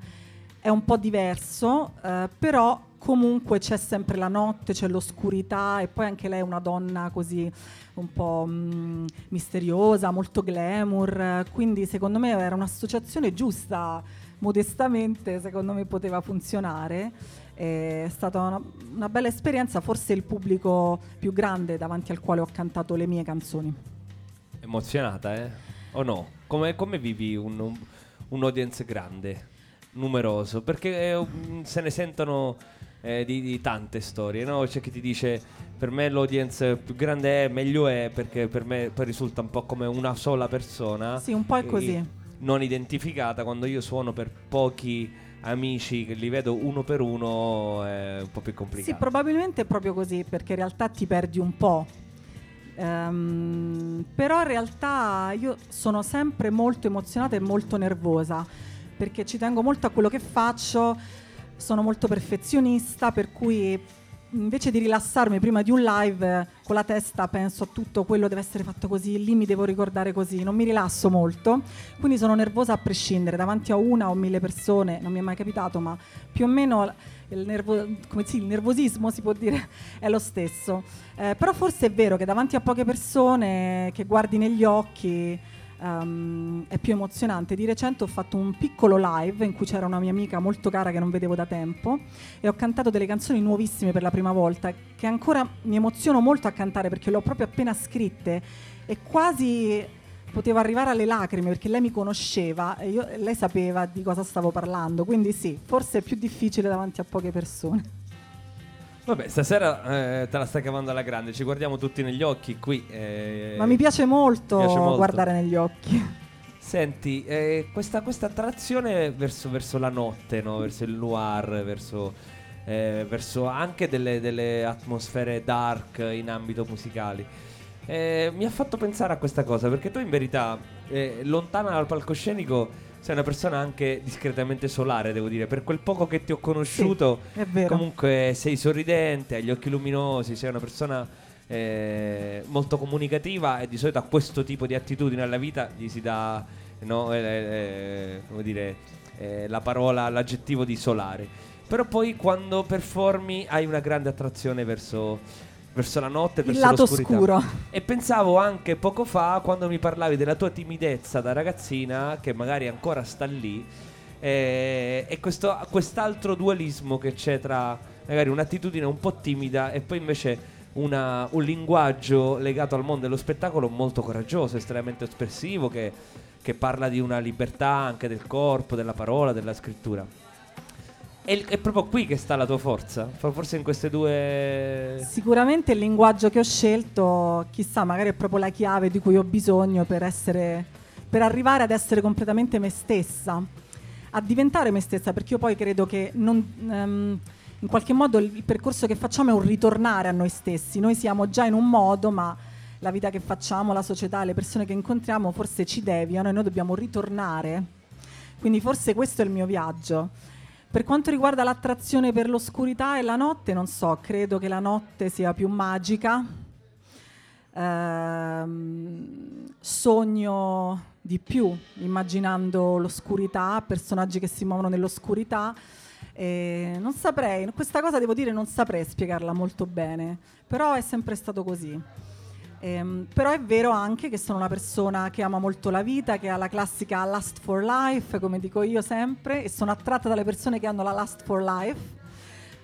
D: è un po' diverso, eh, però comunque c'è sempre la notte, c'è l'oscurità e poi anche lei è una donna così un po' mm, misteriosa, molto glamour, quindi secondo me era un'associazione giusta, modestamente secondo me poteva funzionare. È stata una, una bella esperienza, forse il pubblico più grande davanti al quale ho cantato le mie canzoni.
B: Emozionata, eh? O no? Come, come vivi un, un, un audience grande, numeroso? Perché eh, mm, se ne sentono eh, di, di tante storie, no? C'è chi ti dice per me l'audience più grande è, meglio è, perché per me poi risulta un po' come una sola persona.
D: Sì, un po' è
B: eh,
D: così.
B: Non identificata, quando io suono per pochi amici che li vedo uno per uno è un po' più complicato.
D: Sì, probabilmente è proprio così, perché in realtà ti perdi un po'. Ehm, però in realtà io sono sempre molto emozionata e molto nervosa, perché ci tengo molto a quello che faccio, sono molto perfezionista, per cui invece di rilassarmi prima di un live con la testa penso a tutto quello deve essere fatto così, lì mi devo ricordare così, non mi rilasso molto, quindi sono nervosa a prescindere, davanti a una o mille persone, non mi è mai capitato, ma più o meno il, nervo- sì, il nervosismo si può dire è lo stesso. Eh, però forse è vero che davanti a poche persone che guardi negli occhi ehm, è più emozionante. Di recente ho fatto un piccolo live in cui c'era una mia amica molto cara che non vedevo da tempo e ho cantato delle canzoni nuovissime per la prima volta che ancora mi emoziono molto a cantare perché le ho proprio appena scritte e quasi potevo arrivare alle lacrime perché lei mi conosceva e io- lei sapeva di cosa stavo parlando, quindi sì, forse è più difficile davanti a poche persone.
B: Vabbè, stasera eh, te la stai cavando alla grande, ci guardiamo tutti negli occhi qui. eh,
D: Ma mi piace molto,
B: piace molto.
D: guardare negli occhi.
B: Senti, eh, questa, questa attrazione verso, verso la notte, no? verso il noir, verso, eh, verso anche delle, delle atmosfere dark in ambito musicali, eh, mi ha fatto pensare a questa cosa, perché tu in verità, eh, lontana dal palcoscenico, sei una persona anche discretamente solare, devo dire. Per quel poco che ti ho conosciuto,
D: Sì, è vero.
B: comunque sei sorridente, hai gli occhi luminosi, sei una persona eh, molto comunicativa e di solito a questo tipo di attitudine alla vita gli si dà, no, eh, eh, come dire, eh, la parola, l'aggettivo di solare. Però poi quando performi hai una grande attrazione verso, verso la notte,
D: Il
B: verso
D: lato
B: l'oscurità.
D: scuro.
B: E pensavo anche poco fa, quando mi parlavi della tua timidezza da ragazzina, che magari ancora sta lì, eh, e questo, quest'altro dualismo che c'è tra magari un'attitudine un po' timida e poi invece una- un linguaggio legato al mondo dello spettacolo molto coraggioso, estremamente espressivo, che, che parla di una libertà anche del corpo, della parola, della scrittura. È, è proprio qui che sta la tua forza, forse in queste due...
D: Sicuramente il linguaggio che ho scelto, chissà, magari è proprio la chiave di cui ho bisogno per essere per arrivare ad essere completamente me stessa, a diventare me stessa, perché io poi credo che non, ehm, in qualche modo il percorso che facciamo è un ritornare a noi stessi. Noi siamo già in un modo, ma la vita che facciamo, la società, le persone che incontriamo forse ci deviano e noi dobbiamo ritornare. Quindi forse questo è il mio viaggio. Per quanto riguarda l'attrazione per l'oscurità e la notte, non so, credo che la notte sia più magica. Ehm, sogno di più immaginando l'oscurità, personaggi che si muovono nell'oscurità. E non saprei, questa cosa devo dire non saprei spiegarla molto bene, però è sempre stato così. Ehm, però è vero anche che sono una persona che ama molto la vita, che ha la classica lust for life, come dico io sempre, e sono attratta dalle persone che hanno la lust for life,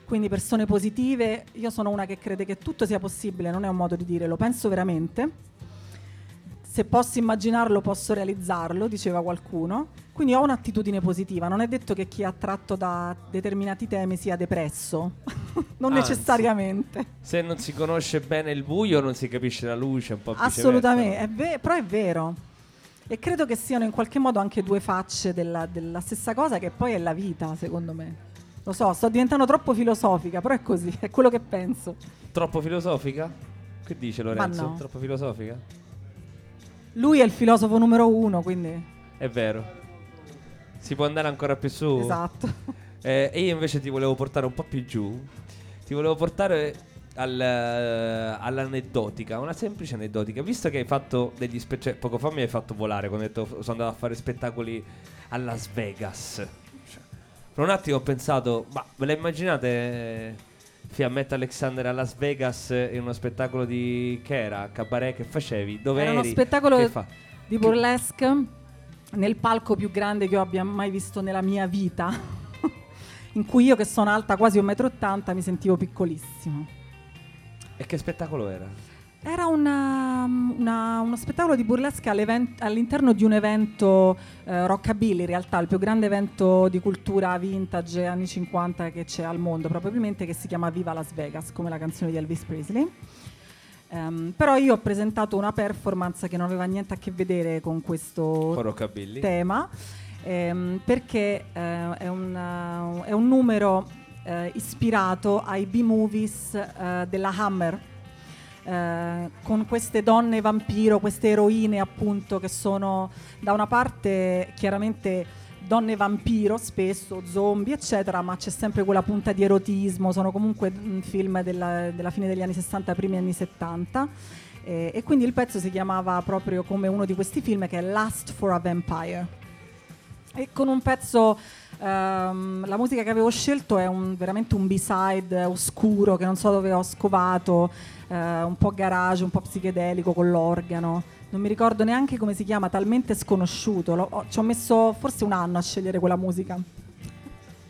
D: quindi persone positive. Io sono una che crede che tutto sia possibile, non è un modo di dire, lo penso veramente. Se posso immaginarlo, posso realizzarlo, diceva qualcuno. Quindi ho un'attitudine positiva. Non è detto che chi è attratto da determinati temi sia depresso, non
B: Anzi.
D: necessariamente.
B: Se non si conosce bene il buio non si capisce la luce, un po' viceversa,
D: Assolutamente, è ve- però è vero. E credo che siano in qualche modo anche due facce della, della stessa cosa che poi è la vita, secondo me. Lo so, sto diventando troppo filosofica, però è così, è quello che penso.
B: Troppo filosofica? Che dice Lorenzo?
D: no.
B: Troppo filosofica?
D: Lui è il filosofo numero uno, quindi...
B: È vero. Si può andare ancora più su?
D: Esatto.
B: Eh, e io invece ti volevo portare un po' più giù. Ti volevo portare al, eh, all'aneddotica, una semplice aneddotica. Visto che hai fatto degli spettacoli, poco fa mi hai fatto volare quando detto sono andato a fare spettacoli a Las Vegas. Cioè, per un attimo ho pensato, ma ve la immaginate eh, Fiammetta Alexander a Las Vegas in uno spettacolo di che era? Cabaret che facevi? Dove
D: Era uno
B: eri?
D: spettacolo
B: Che fa?
D: di burlesque nel palco più grande che io abbia mai visto nella mia vita, in cui io che sono alta quasi 1,80 m mi sentivo piccolissimo.
B: E che spettacolo era?
D: Era una- una- uno spettacolo di all'even- all'interno di un evento eh, rockabilly, in realtà il più grande evento di cultura vintage anni 50 che c'è al mondo, probabilmente che si chiama Viva Las Vegas, come la canzone di Elvis Presley. Ehm, però io ho presentato una performance che non aveva niente a che vedere con questo
B: Rockabilly?
D: tema ehm, perché eh, è, un, è un numero eh, ispirato ai B-movies eh, della Hammer eh, con queste donne vampiro, queste eroine appunto che sono da una parte chiaramente donne vampiro spesso, zombie eccetera, ma c'è sempre quella punta di erotismo, sono comunque mm, film della, della fine degli anni 60, primi anni 70 eh, e quindi il pezzo si chiamava proprio come uno di questi film che è Last for a Vampire. E con un pezzo ehm, la musica che avevo scelto è un- veramente un b-side oscuro che non so dove ho scovato eh, un po' garage, un po' psichedelico con l'organo non mi ricordo neanche come si chiama talmente sconosciuto ho- ci ho messo forse un anno a scegliere quella musica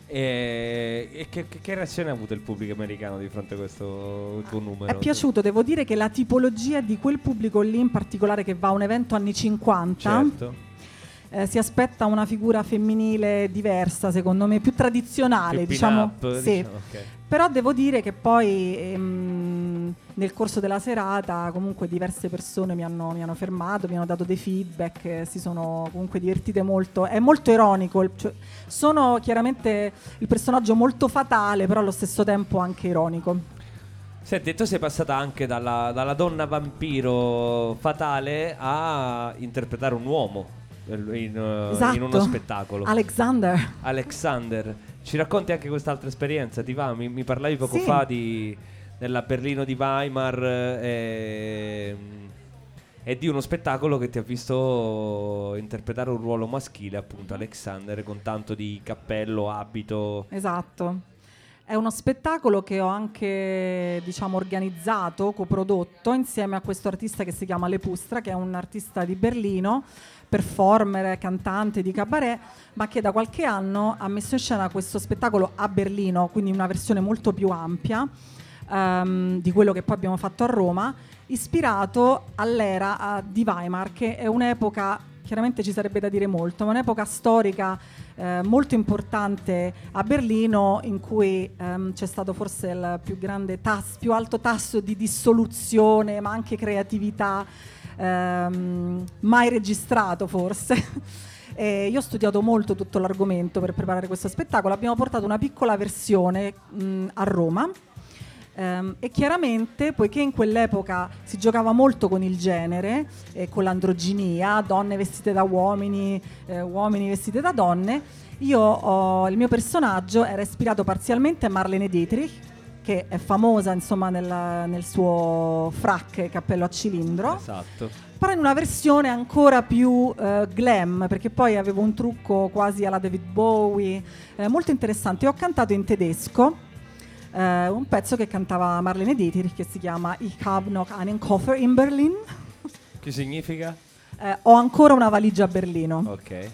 B: E, e che, che- che reazione ha avuto il pubblico americano di fronte a questo tuo numero?
D: è piaciuto devo dire che la tipologia di quel pubblico lì in particolare che va a un evento anni 50
B: Certo.
D: Eh, si aspetta una figura femminile diversa, secondo me, più tradizionale,
B: Più
D: diciamo.
B: pin-up,
D: sì.
B: diciamo, ok.
D: Però devo dire che poi ehm, nel corso della serata comunque diverse persone mi hanno, mi hanno fermato, mi hanno dato dei feedback, eh, si sono comunque divertite molto. È molto ironico, cioè, sono chiaramente il personaggio molto fatale, però allo stesso tempo anche ironico.
B: Senti, tu sei passata anche dalla, dalla donna vampiro fatale a interpretare un uomo. Eh, in,
D: Esatto.
B: in uno spettacolo.
D: Alexander.
B: Alexander, ci racconti anche quest'altra esperienza? Ti va? Mi, mi parlavi poco
D: Sì.
B: fa di, della Berlino di Weimar eh, e, di uno spettacolo che ti ha visto interpretare un ruolo maschile, appunto Alexander, con tanto di cappello, abito.
D: Esatto. È uno spettacolo che ho anche, diciamo, organizzato, coprodotto insieme a questo artista che si chiama Lepustra, che è un artista di Berlino, performer, cantante di cabaret, ma che da qualche anno ha messo in scena questo spettacolo a Berlino, quindi una versione molto più ampia ehm, di quello che poi abbiamo fatto a Roma, ispirato all'era di Weimar, che è un'epoca, chiaramente ci sarebbe da dire molto, ma un'epoca storica eh, molto importante a Berlino in cui ehm, c'è stato forse il più grande tasso, più alto tasso di dissoluzione, ma anche creatività ehm, mai registrato forse. E io ho studiato molto tutto l'argomento per preparare questo spettacolo. Abbiamo portato una piccola versione mh, a Roma. Ehm, e chiaramente, poiché in quell'epoca si giocava molto con il genere e con l'androginia, donne vestite da uomini, eh, uomini vestiti da donne, io ho- il mio personaggio era ispirato parzialmente a Marlene Dietrich, che è famosa insomma nel, nel suo frac e cappello a cilindro
B: Esatto.
D: però in una versione ancora più eh, glam, perché poi avevo un trucco quasi alla David Bowie, eh, molto interessante. Ho cantato in tedesco eh, un pezzo che cantava Marlene Dietrich che si chiama Ich habe noch einen Koffer in Berlin.
B: Che significa?
D: Eh, ho ancora una valigia a Berlino.
B: Ok.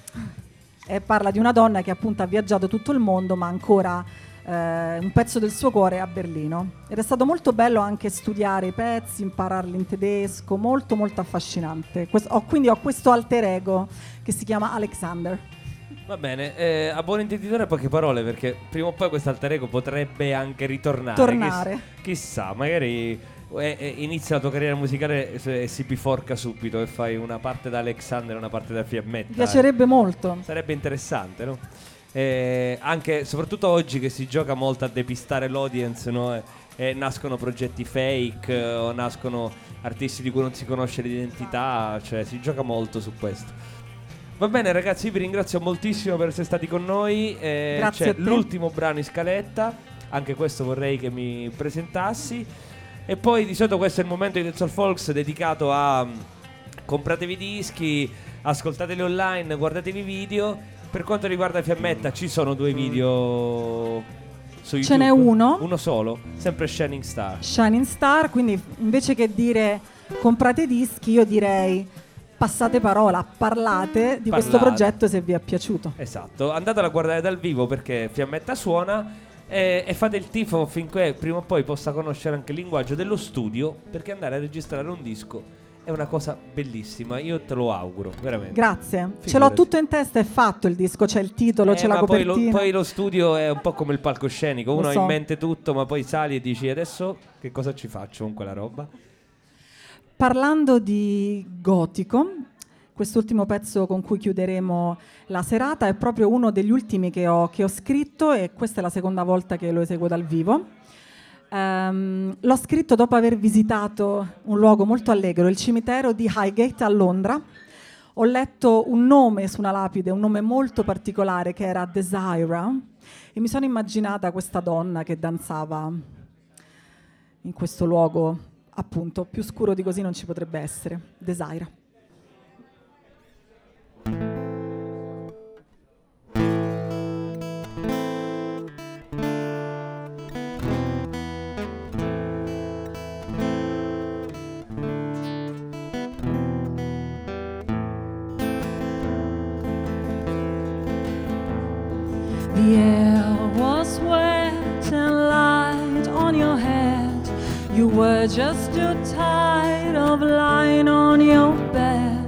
D: E parla di una donna che appunto ha viaggiato tutto il mondo, ma ancora eh, un pezzo del suo cuore a Berlino. Ed è stato molto bello anche studiare i pezzi, impararli in tedesco, molto molto affascinante. Quest- ho- quindi ho questo alter ego che si chiama Alexander.
B: Va bene, eh, a buon intenditore poche parole perché prima o poi questo alter ego potrebbe anche ritornare.
D: Tornare.
B: Chiss- chissà, magari eh, eh, inizia la tua carriera musicale e si biforca subito e fai una parte da Alexander e una parte da Fiammetta.
D: Mi piacerebbe molto.
B: Sarebbe interessante, no? Eh, anche, soprattutto oggi che si gioca molto a depistare l'audience, no? E, e nascono progetti fake eh, o nascono artisti di cui non si conosce l'identità, cioè si gioca molto su questo. Va bene ragazzi, io vi ringrazio moltissimo per essere stati con noi. Eh,
D: Grazie
B: c'è l'ultimo brano in scaletta, anche questo vorrei che mi presentassi. E poi di solito questo è il momento di Soul Folks dedicato a mm, compratevi dischi, ascoltateli online, guardatevi i video. Per quanto riguarda Fiammetta ci sono due video su YouTube.
D: Ce n'è uno.
B: Uno solo, sempre Shining Star.
D: Shining Star, quindi invece che dire comprate dischi, io direi passate parola, parlate di questo
B: Parlate.
D: progetto se vi è piaciuto.
B: Esatto, andatelo a guardare dal vivo perché Fiammetta suona e, e fate il tifo finché prima o poi possa conoscere anche il linguaggio dello studio perché andare a registrare un disco è una cosa bellissima, io te lo auguro, veramente.
D: Grazie. Ce l'ho
B: Figurati.
D: tutto in testa, è fatto il disco, c'è il titolo,
B: Eh,
D: c'è la
B: ma poi
D: copertina.
B: lo, poi lo studio è un po' come il palcoscenico, uno ha
D: so.
B: in mente tutto, ma poi sali e dici adesso che cosa ci faccio con quella roba?
D: Parlando di gotico, quest'ultimo pezzo con cui chiuderemo la serata è proprio uno degli ultimi che ho, che ho scritto e questa è la seconda volta che lo eseguo dal vivo. Ehm, l'ho scritto dopo aver visitato un luogo molto allegro, il cimitero di Highgate a Londra. Ho letto un nome su una lapide, un nome molto particolare che era Desira e mi sono immaginata questa donna che danzava in questo luogo, appunto, più scuro di così non ci potrebbe essere. Desira. Just too tired of lying on your bed.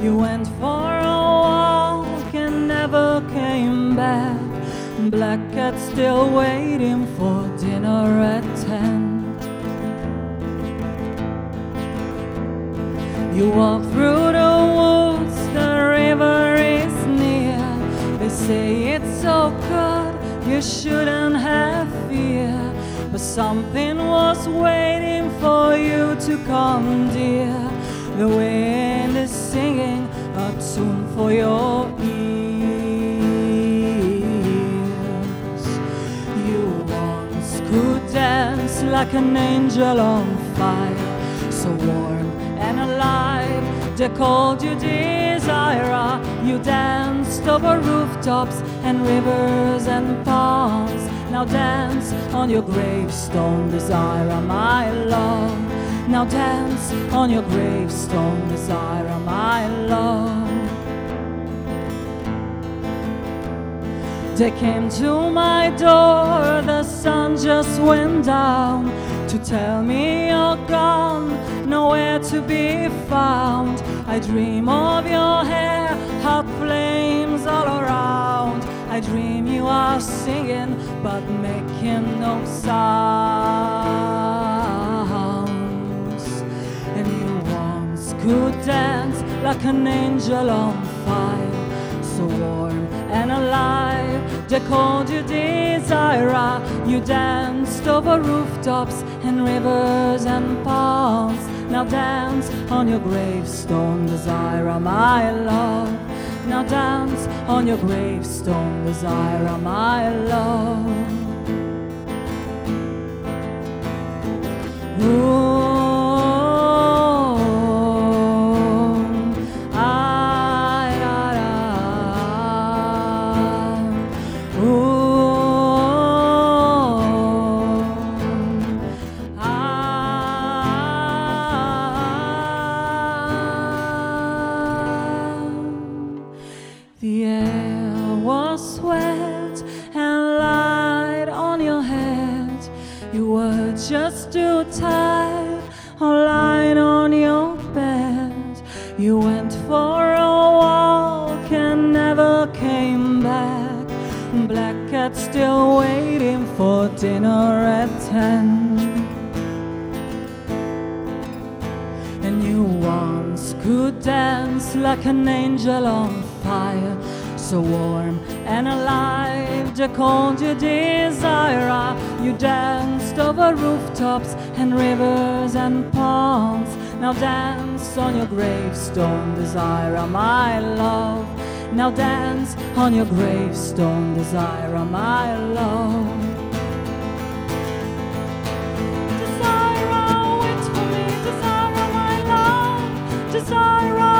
D: You went for a walk and never came back. Black cat still waiting for dinner at ten. You walk through the woods, the river is near. They say it's so good, you shouldn't have. But something was waiting for you to come, dear. The wind is singing,
C: a tune for your ears. You once could dance like an angel on fire, so warm and alive. They called you Desire. You danced over rooftops and rivers and ponds. Now dance on your gravestone, Desire, my love. Now dance on your gravestone, Desire, my love. They came to my door, the sun just went down to tell me you're gone, nowhere to be found. I dream of your hair, I dream you are singing, but making no sounds. And you once could dance like an angel on fire, so warm and alive. They called you Desire. You danced over rooftops and rivers and ponds. Now dance on your gravestone, Desire, my love. Now dance on your gravestone, Desire, my love. Ooh, still waiting for dinner at ten. And you once could dance like an angel on fire, so warm and alive. They called you Desire. You danced over rooftops and rivers and ponds. Now dance on your gravestone, Desire, my love. Now dance on your gravestone, Desire, my love. Desire, wait for me, Desire, my love. Desire,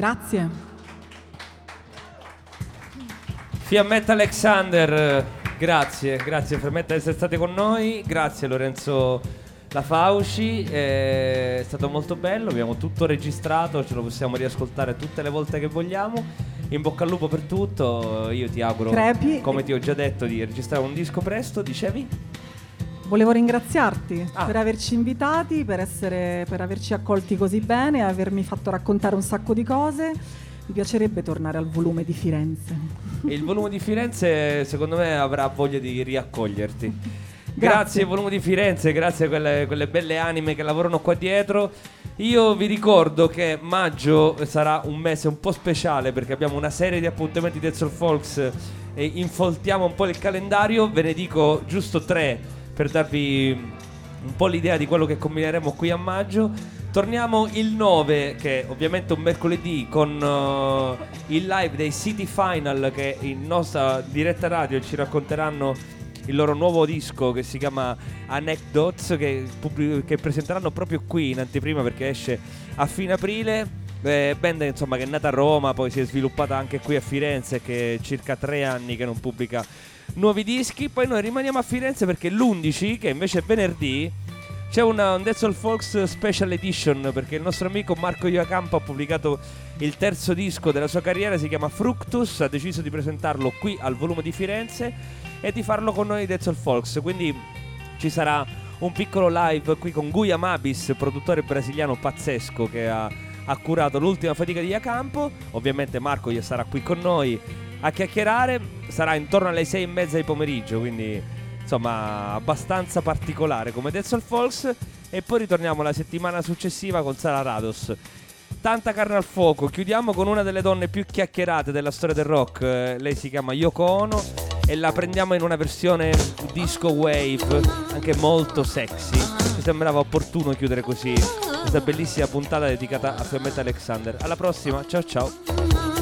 C: Grazie.
B: Fiammetta Alexander, grazie, grazie Fiammetta di essere state con noi, grazie Lorenzo Lafauci, eh, è stato molto bello, abbiamo tutto registrato, ce lo possiamo riascoltare tutte le volte che vogliamo. In bocca al lupo per tutto, io ti auguro,
C: Crepi.
B: come ti ho già detto, di registrare un disco presto, dicevi?
C: Volevo ringraziarti
B: Ah.
C: per averci invitati, per, essere, per averci accolti così bene, avermi fatto raccontare un sacco di cose. Mi piacerebbe tornare al volume di Firenze.
B: E il volume di Firenze secondo me avrà voglia di riaccoglierti. Grazie,
C: Grazie.
B: volume di Firenze, grazie a quelle, quelle belle anime che lavorano qua dietro. Io vi ricordo che maggio sarà un mese un po' speciale perché abbiamo una serie di appuntamenti di Soul Folks e infoltiamo un po' il calendario. Ve ne dico giusto tre per darvi un po' l'idea di quello che combineremo qui a maggio. Torniamo il 9, che è ovviamente un mercoledì, con eh, il live dei City Final che in nostra diretta radio ci racconteranno il loro nuovo disco che si chiama Anecdotes, che, che presenteranno proprio qui in anteprima perché esce a fine aprile. Eh, band insomma che è nata a Roma, poi si è sviluppata anche qui a Firenze, che è circa tre anni che non pubblica nuovi dischi. Poi noi rimaniamo a Firenze perché l'11, che invece è venerdì, c'è una un Dead Soul Folks Special Edition perché il nostro amico Marco Iacampo ha pubblicato il terzo disco della sua carriera, si chiama Fructus, ha deciso di presentarlo qui al volume di Firenze e di farlo con noi Dead Soul Folks, quindi ci sarà
E: un piccolo live qui con Guia Mabis, produttore brasiliano pazzesco che ha, ha curato l'ultima fatica di Acampo. Ovviamente Marco sarà qui con noi a chiacchierare, sarà intorno alle sei e mezza di pomeriggio, quindi insomma abbastanza particolare come Dead Soul Folks. E poi ritorniamo la settimana successiva con Sara Rados. Tanta carne al fuoco. Chiudiamo con una delle donne più chiacchierate della storia del rock. Eh, lei si chiama Yoko Ono e la prendiamo in una versione disco wave, anche molto sexy. Mi sembrava opportuno chiudere così questa bellissima puntata dedicata a Fiammetta Alexander. Alla prossima, ciao ciao.